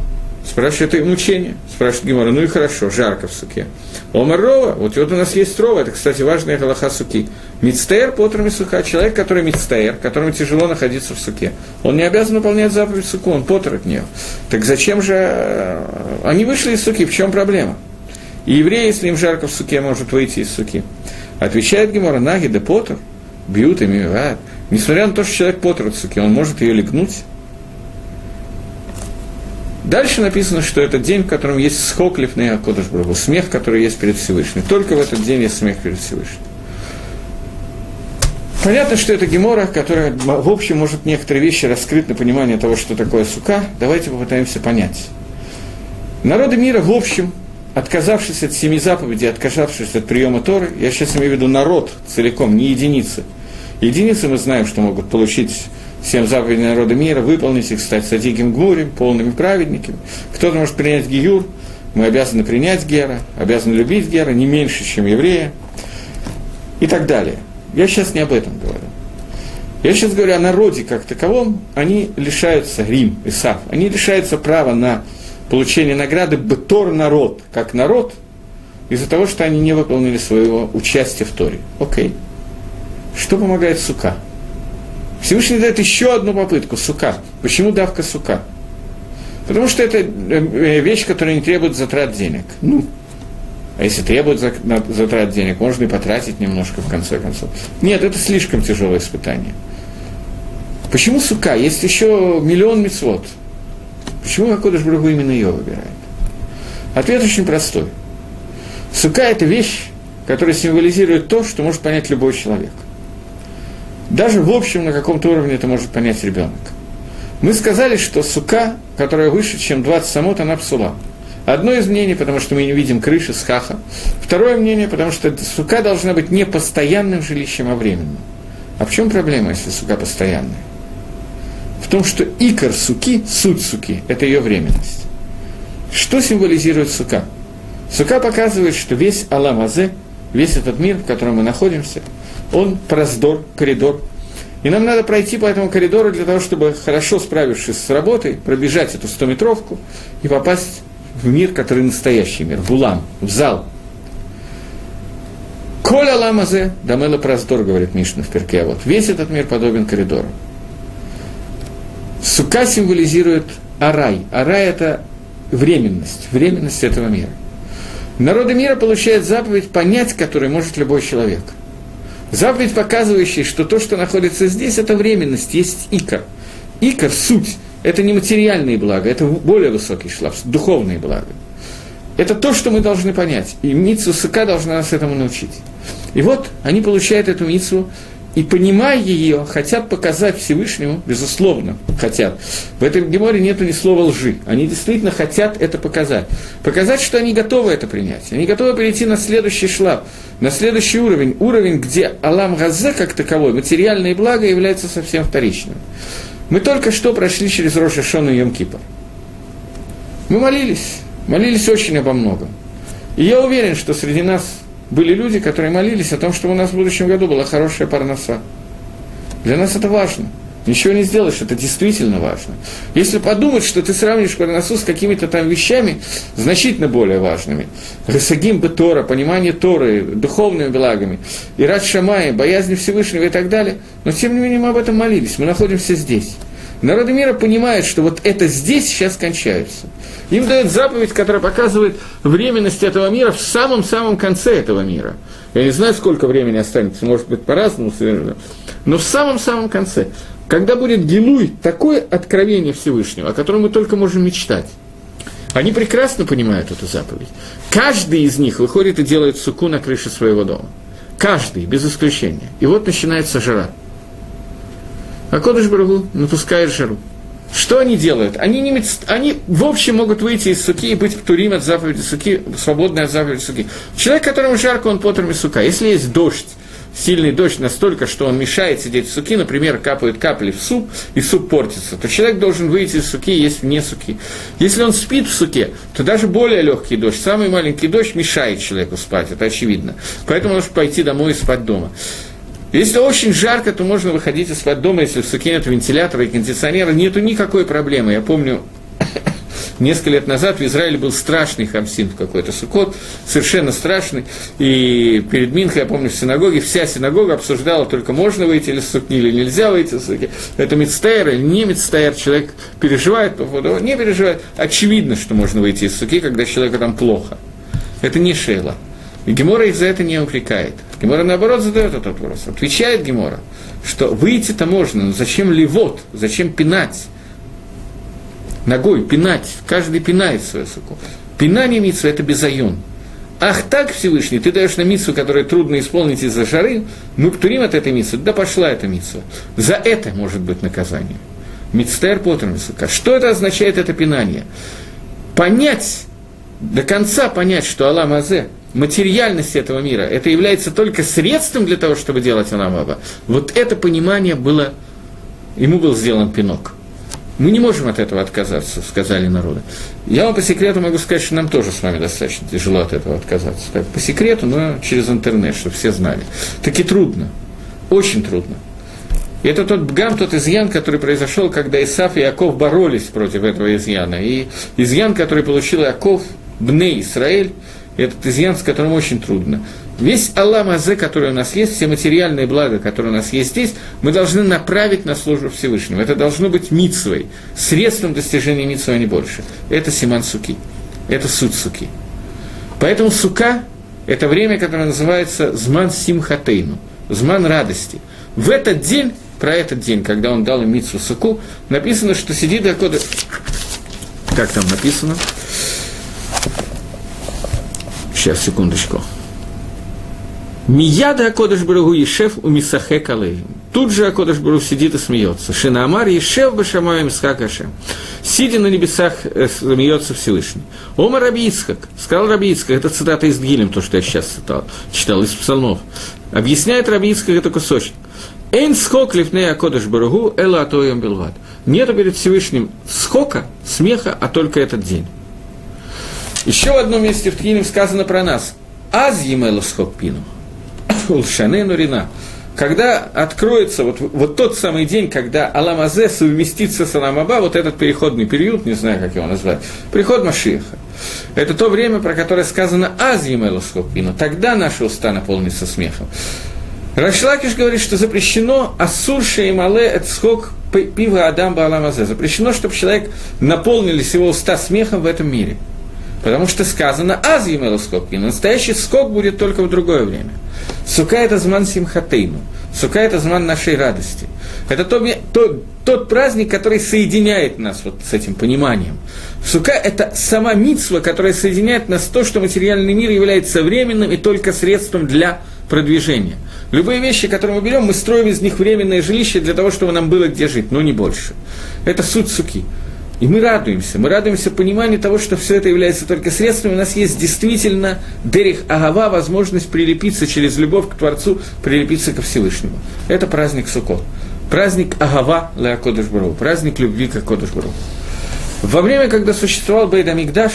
Спрашивает, это мучение. Спрашивает Гимора, ну и хорошо, жарко в суке. Омар Рова, вот, вот у нас есть Рова, это, кстати, важная галаха суки. Мицтейр, потрами сука, человек, который мицтейр, которому тяжело находиться в суке. Он не обязан выполнять заповедь суку, он потер от нее. Так зачем же... Э, они вышли из суки, в чем проблема? И еврей, если им жарко в суке, может выйти из суки. Отвечает Гемора, наги де потер, бьют и мивают. Несмотря на то, что человек потер от суки, он может ее легнуть. Дальше написано, что это день, в котором есть схоклив на Якодыш Брагу, смех, который есть перед Всевышним. Только в этот день есть смех перед Всевышним. Понятно, что это гемора, которая, в общем, может некоторые вещи раскрыть на понимание того, что такое сука. Давайте попытаемся понять. Народы мира, в общем, отказавшись от семи заповедей, отказавшись от приема Торы, я сейчас имею в виду народ целиком, не единицы, Единицы мы знаем, что могут получить всем заповеди народа мира, выполнить их, стать садиким гмурим, полными праведниками. Кто-то может принять гиюр, мы обязаны принять гера, обязаны любить гера не меньше, чем еврея, и так далее. Я сейчас не об этом говорю. Я сейчас говорю о народе как таковом, они лишаются, Рим, Исав, они лишаются права на получение награды Бетор народ, как народ, из-за того, что они не выполнили своего участия в Торе. Окей. Что помогает сука? Всевышний дает еще одну попытку, сука. Почему давка сука? Потому что это э, вещь, которая не требует затрат денег. Ну, а если требует затрат денег, можно и потратить немножко в конце концов. Нет, это слишком тяжелое испытание. Почему сука? Есть еще миллион мецвод. Почему Акодыш Брагу именно ее выбирает? Ответ очень простой. Сука – это вещь, которая символизирует то, что может понять любой человек. Даже в общем на каком-то уровне это может понять ребенок. Мы сказали, что сука, которая выше, чем 20 самот, она псула. Одно из мнений, потому что мы не видим крыши с хаха. Второе мнение, потому что сука должна быть не постоянным жилищем, а временным. А в чем проблема, если сука постоянная? В том, что икор суки, суть суки, это ее временность. Что символизирует сука? Сука показывает, что весь Аламазе, весь этот мир, в котором мы находимся, он проздор, коридор. И нам надо пройти по этому коридору для того, чтобы, хорошо справившись с работой, пробежать эту стометровку и попасть в мир, который настоящий мир, в улам, в зал. Коля ламазе, дамела проздор, говорит Мишна в перке, вот весь этот мир подобен коридору. Сука символизирует арай. Арай – это временность, временность этого мира. Народы мира получают заповедь, понять которую может любой человек – Заповедь, показывающая, что то, что находится здесь, это временность, есть икор. Икор, суть, это не материальные блага, это более высокий шлаф, духовные блага. Это то, что мы должны понять. И Митсу Сыка должна нас этому научить. И вот они получают эту Митсу, и понимая ее, хотят показать Всевышнему, безусловно, хотят. В этом геморе нету ни слова лжи. Они действительно хотят это показать. Показать, что они готовы это принять. Они готовы перейти на следующий шлап, на следующий уровень. Уровень, где Алам Газе как таковой, материальные блага являются совсем вторичным. Мы только что прошли через Роша Шон и Йом Кипр. Мы молились, молились очень обо многом. И я уверен, что среди нас были люди, которые молились о том, чтобы у нас в будущем году была хорошая парноса. Для нас это важно. Ничего не сделаешь, это действительно важно. Если подумать, что ты сравнишь парносу с какими-то там вещами значительно более важными, Ресагим бы Тора, понимание Торы, духовными благами, и Рад Шамай, боязнь Всевышнего и так далее, но тем не менее мы об этом молились, мы находимся здесь. Народы мира понимают, что вот это здесь сейчас кончается. Им дают заповедь, которая показывает временность этого мира в самом-самом конце этого мира. Я не знаю, сколько времени останется, может быть, по-разному но в самом-самом конце. Когда будет гилуй, такое откровение Всевышнего, о котором мы только можем мечтать. Они прекрасно понимают эту заповедь. Каждый из них выходит и делает суку на крыше своего дома. Каждый, без исключения. И вот начинается жара. А Кодыш Барагу напускает жару. Что они делают? Они, не, они в общем могут выйти из суки и быть птурим от заповеди суки, свободны от заповеди суки. Человек, которому жарко, он потрами сука. Если есть дождь, сильный дождь настолько, что он мешает сидеть в суки, например, капают капли в суп, и суп портится, то человек должен выйти из суки есть вне суки. Если он спит в суке, то даже более легкий дождь, самый маленький дождь мешает человеку спать, это очевидно. Поэтому он может пойти домой и спать дома. Если очень жарко, то можно выходить и спать дома, если в суке нет вентилятора и кондиционера, нету никакой проблемы. Я помню, несколько лет назад в Израиле был страшный хамсин какой-то сукот, совершенно страшный. И перед Минхой, я помню, в синагоге, вся синагога обсуждала, только можно выйти из суки или нельзя выйти из суки. Это мецтайр или не мецтайр, человек переживает по поводу, не переживает. Очевидно, что можно выйти из суки, когда человеку там плохо. Это не шейла. Гемора их за это не упрекает. Гемора, наоборот, задает этот вопрос. Отвечает Гемора, что выйти-то можно, но зачем ливот, зачем пинать? Ногой пинать, каждый пинает свою суку. Пинание митсва – это безайон. Ах так, Всевышний, ты даешь на митсу, которую трудно исполнить из-за жары, мы птурим от этой митсвы, да пошла эта митсва. За это может быть наказание. Мицтер Поттер Что это означает, это пинание? Понять, до конца понять, что Аллах Азе материальность этого мира, это является только средством для того, чтобы делать Аламаба, вот это понимание было, ему был сделан пинок. Мы не можем от этого отказаться, сказали народы. Я вам по секрету могу сказать, что нам тоже с вами достаточно тяжело от этого отказаться. Так, по секрету, но через интернет, чтобы все знали. Таки трудно, очень трудно. И это тот бгам, тот изъян, который произошел, когда Исаф и Яков боролись против этого изъяна. И изъян, который получил Яков, Бней Этот изъян, с которым очень трудно. Весь Аллам Азе, который у нас есть, все материальные блага, которые у нас есть здесь, мы должны направить на службу Всевышнего. Это должно быть митсвой, средством достижения митсвы, а не больше. Это Симан Суки, это суть Суки. Поэтому Сука – это время, которое называется Зман Симхатейну, Зман радости. В этот день, про этот день, когда он дал им митсву Суку, написано, что сидит Акода... Как там написано? Сейчас, секундочку. Мияда Акодыш Барагу Ешев у Мисахе Калей. Тут же Акодыш Бару сидит и смеется. Шинамар Ешев Башамая Мисхакаше. Сидя на небесах, э, смеется Всевышний. Омар Рабийскак, сказал Рабийскак, это цитата из Гилем, то, что я сейчас читал, читал из псалмов. Объясняет Рабийскак это кусочек. Эйн скок лифней Акодыш Барагу эла атоем белват. Нету перед Всевышним скока, смеха, а только этот день. Еще в одном месте в Ткинем сказано про нас. Аз емелу скок пину. Улшанену Рина. Когда откроется вот, вот тот самый день, когда Аламазе совместится с Аламаба, вот этот переходный период, не знаю, как его назвать, приход Машиха. Это то время, про которое сказано «Азием элоскопину». Тогда наши уста наполнятся смехом. Рашлакиш говорит, что запрещено «Асурша и мале эцхок пива Адам Бааламазе». Запрещено, чтобы человек наполнились его уста смехом в этом мире – Потому что сказано «аз емелу скокпин». Настоящий скок будет только в другое время. Сука – это зман симхатейну. Сука – это зман нашей радости. Это то, то, тот праздник, который соединяет нас вот с этим пониманием. Сука – это сама митсва, которая соединяет нас с то, что материальный мир является временным и только средством для продвижения. Любые вещи, которые мы берем, мы строим из них временное жилище для того, чтобы нам было где жить, но не больше. Это суть суки. И мы радуемся, мы радуемся пониманию того, что все это является только средством, у нас есть действительно Дерих Агава, возможность прилепиться через любовь к Творцу, прилепиться ко Всевышнему. Это праздник Сукот. Праздник Агава Леакодыш Бару, праздник любви к Акодыш Бару. Во время, когда существовал Бейдамикдаш,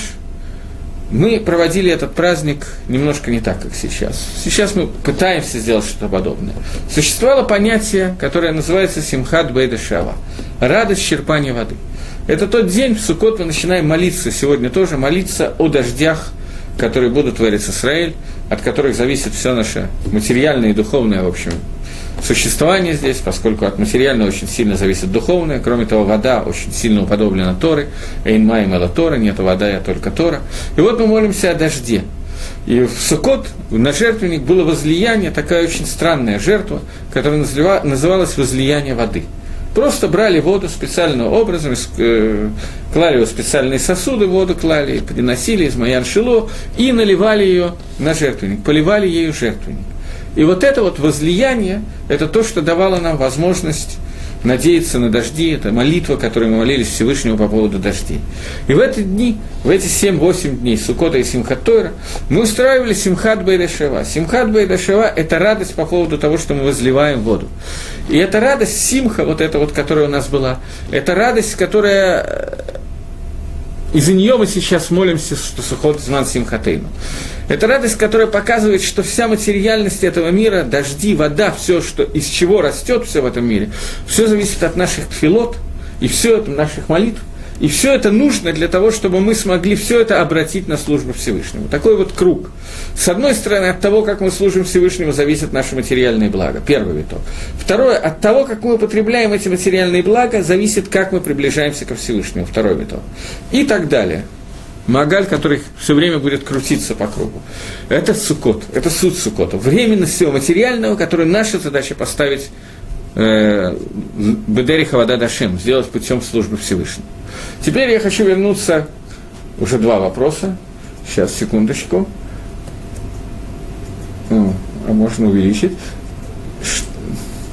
мы проводили этот праздник немножко не так, как сейчас. Сейчас мы пытаемся сделать что-то подобное. Существовало понятие, которое называется Симхат Бейдашава – радость черпания воды – это тот день, в Суккот мы начинаем молиться, сегодня тоже молиться о дождях, которые будут творить Израиль, от которых зависит все наше материальное и духовное, в общем, существование здесь, поскольку от материального очень сильно зависит духовное. Кроме того, вода очень сильно уподоблена Торы. Эйн май мела Тора, нет вода, я только Тора. И вот мы молимся о дожде. И в Сукот на жертвенник было возлияние, такая очень странная жертва, которая называлась возлияние воды – Просто брали воду специальным образом, э, клали в специальные сосуды, воду клали, приносили из Маян Шило и наливали ее на жертвенник, поливали ею жертвенник. И вот это вот возлияние, это то, что давало нам возможность надеяться на дожди, это молитва, которую мы молились Всевышнему по поводу дождей. И в эти дни, в эти 7-8 дней Сукота и Симхат Тойра, мы устраивали Симхат Байдашева. Симхат Байдашева – это радость по поводу того, что мы возливаем воду. И эта радость Симха, вот эта вот, которая у нас была, это радость, которая из-за нее мы сейчас молимся, что Сухот Зман Симхатейну. Это радость, которая показывает, что вся материальность этого мира, дожди, вода, все, что, из чего растет все в этом мире, все зависит от наших филот, и все это наших молитв, и все это нужно для того, чтобы мы смогли все это обратить на службу Всевышнему. Такой вот круг. С одной стороны, от того, как мы служим Всевышнему, зависит наше материальное благо. Первый виток. Второе, от того, как мы употребляем эти материальные блага, зависит, как мы приближаемся ко Всевышнему. Второй виток. И так далее. Магаль, который все время будет крутиться по кругу. Это сукот, это суд сукота. Временность всего материального, которое наша задача поставить э, Бедери Хавада Дашим, сделать путем службы Всевышнего. Теперь я хочу вернуться, уже два вопроса, сейчас, секундочку. А можно увеличить.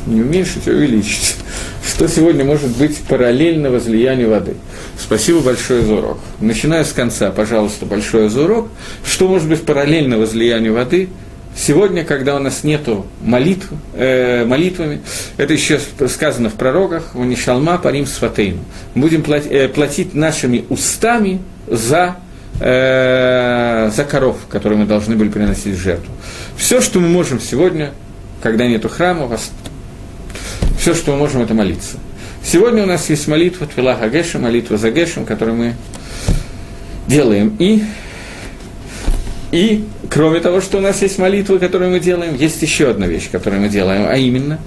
Не уменьшить, а увеличить. Что сегодня может быть параллельно возлиянию воды? Спасибо большое за урок. Начиная с конца, пожалуйста, большое за урок. Что может быть параллельно возлиянию воды? Сегодня, когда у нас нету молитв, э, молитвами, это еще сказано в пророках, у Нишалма парим сватейну. Будем платить, э, платить нашими устами за, э, за коров, которые мы должны были приносить в жертву. Все, что мы можем сегодня, когда нету храма, все, что мы можем, это молиться. Сегодня у нас есть молитва Твила Гагеша, молитва за Гешем, которую мы делаем. И, и кроме того, что у нас есть молитва, которую мы делаем, есть еще одна вещь, которую мы делаем, а именно,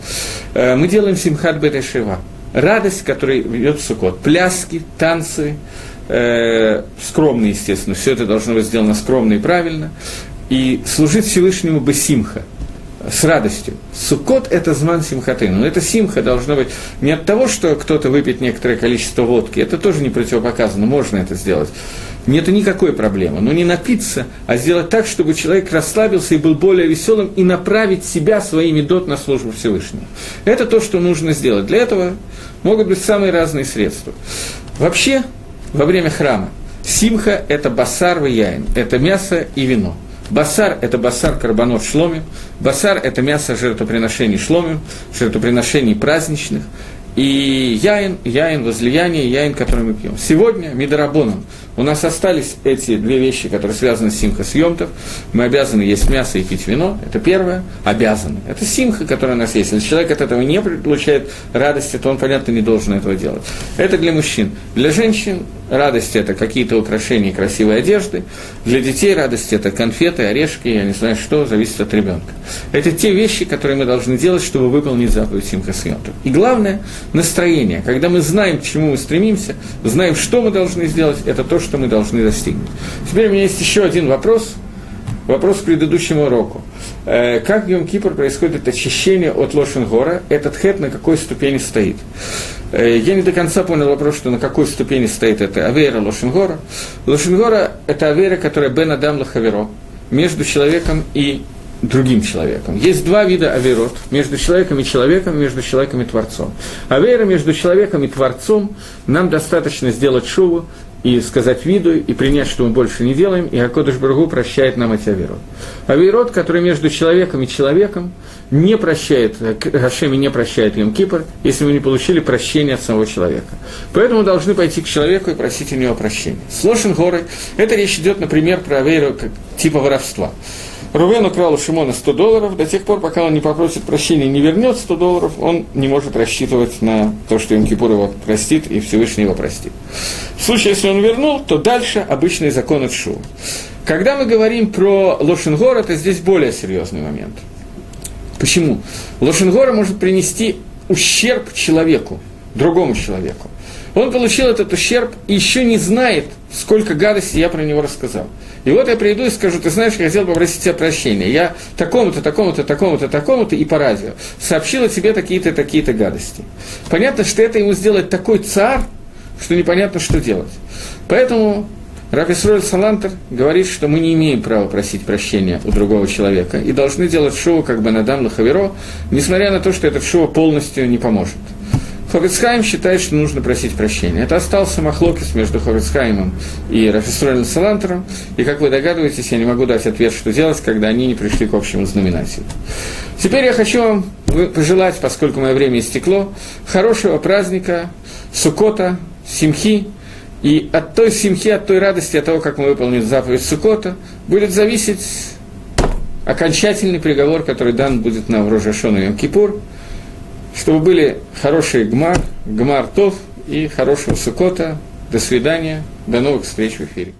э, мы делаем Симхат Бетешева. Радость, которая ведет Сукот. Пляски, танцы, э, скромно, естественно, все это должно быть сделано скромно и правильно. И служить Всевышнему Бесимха – с радостью. Суккот – это зман симхаты. Но это симха должно быть не от того, что кто-то выпьет некоторое количество водки. Это тоже не противопоказано, можно это сделать. Нет никакой проблемы. Но не напиться, а сделать так, чтобы человек расслабился и был более веселым, и направить себя своими дот на службу Всевышнему. Это то, что нужно сделать. Для этого могут быть самые разные средства. Вообще, во время храма, симха – это басар и яин, это мясо и вино – Басар – это басар карбонот шломим. Басар – это мясо жертвоприношений шломим, жертвоприношений праздничных. И яин, яин возлияние, яин, который мы пьем. Сегодня, Мидарабоном, у нас остались эти две вещи, которые связаны с симха с йомтов. Мы обязаны есть мясо и пить вино. Это первое. Обязаны. Это симха, которая у нас есть. Если человек от этого не получает радости, то он, понятно, не должен этого делать. Это для мужчин. Для женщин радость – это какие-то украшения красивой одежды. Для детей радость – это конфеты, орешки, я не знаю что, зависит от ребенка. Это те вещи, которые мы должны делать, чтобы выполнить заповедь симха с йомтов. И главное – настроение. Когда мы знаем, к чему мы стремимся, знаем, что мы должны сделать, это то, что мы должны достигнуть. Теперь у меня есть еще один вопрос, вопрос к предыдущему уроку. Э, как в Йом-Кипр происходит очищение от Лошенгора? Этот хэт на какой ступени стоит? Э, я не до конца понял вопрос, что на какой ступени стоит это Авера Лошенгора. Лошенгора – это Авера, которая Бен Адам Лахаверо, между человеком и другим человеком. Есть два вида аверот между человеком и человеком, между человеком и Творцом. Авера между человеком и Творцом нам достаточно сделать шуву, и сказать виду, и принять, что мы больше не делаем, и Акодыш Баргу прощает нам эти авирот. Авирот, который между человеком и человеком, не прощает, Хашеми не прощает Йом Кипр, если мы не получили прощения от самого человека. Поэтому должны пойти к человеку и просить у него прощения. С горой, это речь идет, например, про авейру типа воровства. Рувен украл у Шимона 100 долларов, до тех пор, пока он не попросит прощения и не вернет 100 долларов, он не может рассчитывать на то, что Йом Кипур его простит и Всевышний его простит. В случае, если он вернул, то дальше обычный закон от Шу. Когда мы говорим про Лошенгор, это здесь более серьезный момент. Почему? Лошенгора может принести ущерб человеку, другому человеку. Он получил этот ущерб и еще не знает, сколько гадости я про него рассказал. И вот я приду и скажу, ты знаешь, я хотел попросить тебя прощения. Я такому-то, такому-то, такому-то, такому-то и по радио сообщил о тебе такие-то, такие-то гадости. Понятно, что это ему сделать такой царь, что непонятно, что делать. Поэтому Раби Сроль Салантер говорит, что мы не имеем права просить прощения у другого человека и должны делать шоу как бы на Дам Лахаверо, несмотря на то, что этот шоу полностью не поможет. Ховицхайм считает, что нужно просить прощения. Это остался махлокис между Ховицхаймом и Рафисролем Салантером. И, как вы догадываетесь, я не могу дать ответ, что делать, когда они не пришли к общему знаменателю. Теперь я хочу вам пожелать, поскольку мое время истекло, хорошего праздника, Сукота, Симхи, и от той симхи, от той радости, от того, как мы выполним заповедь Сукота, будет зависеть окончательный приговор, который дан будет на Рожашон и Кипур, чтобы были хорошие гмар, гмар тов и хорошего сукота. До свидания, до новых встреч в эфире.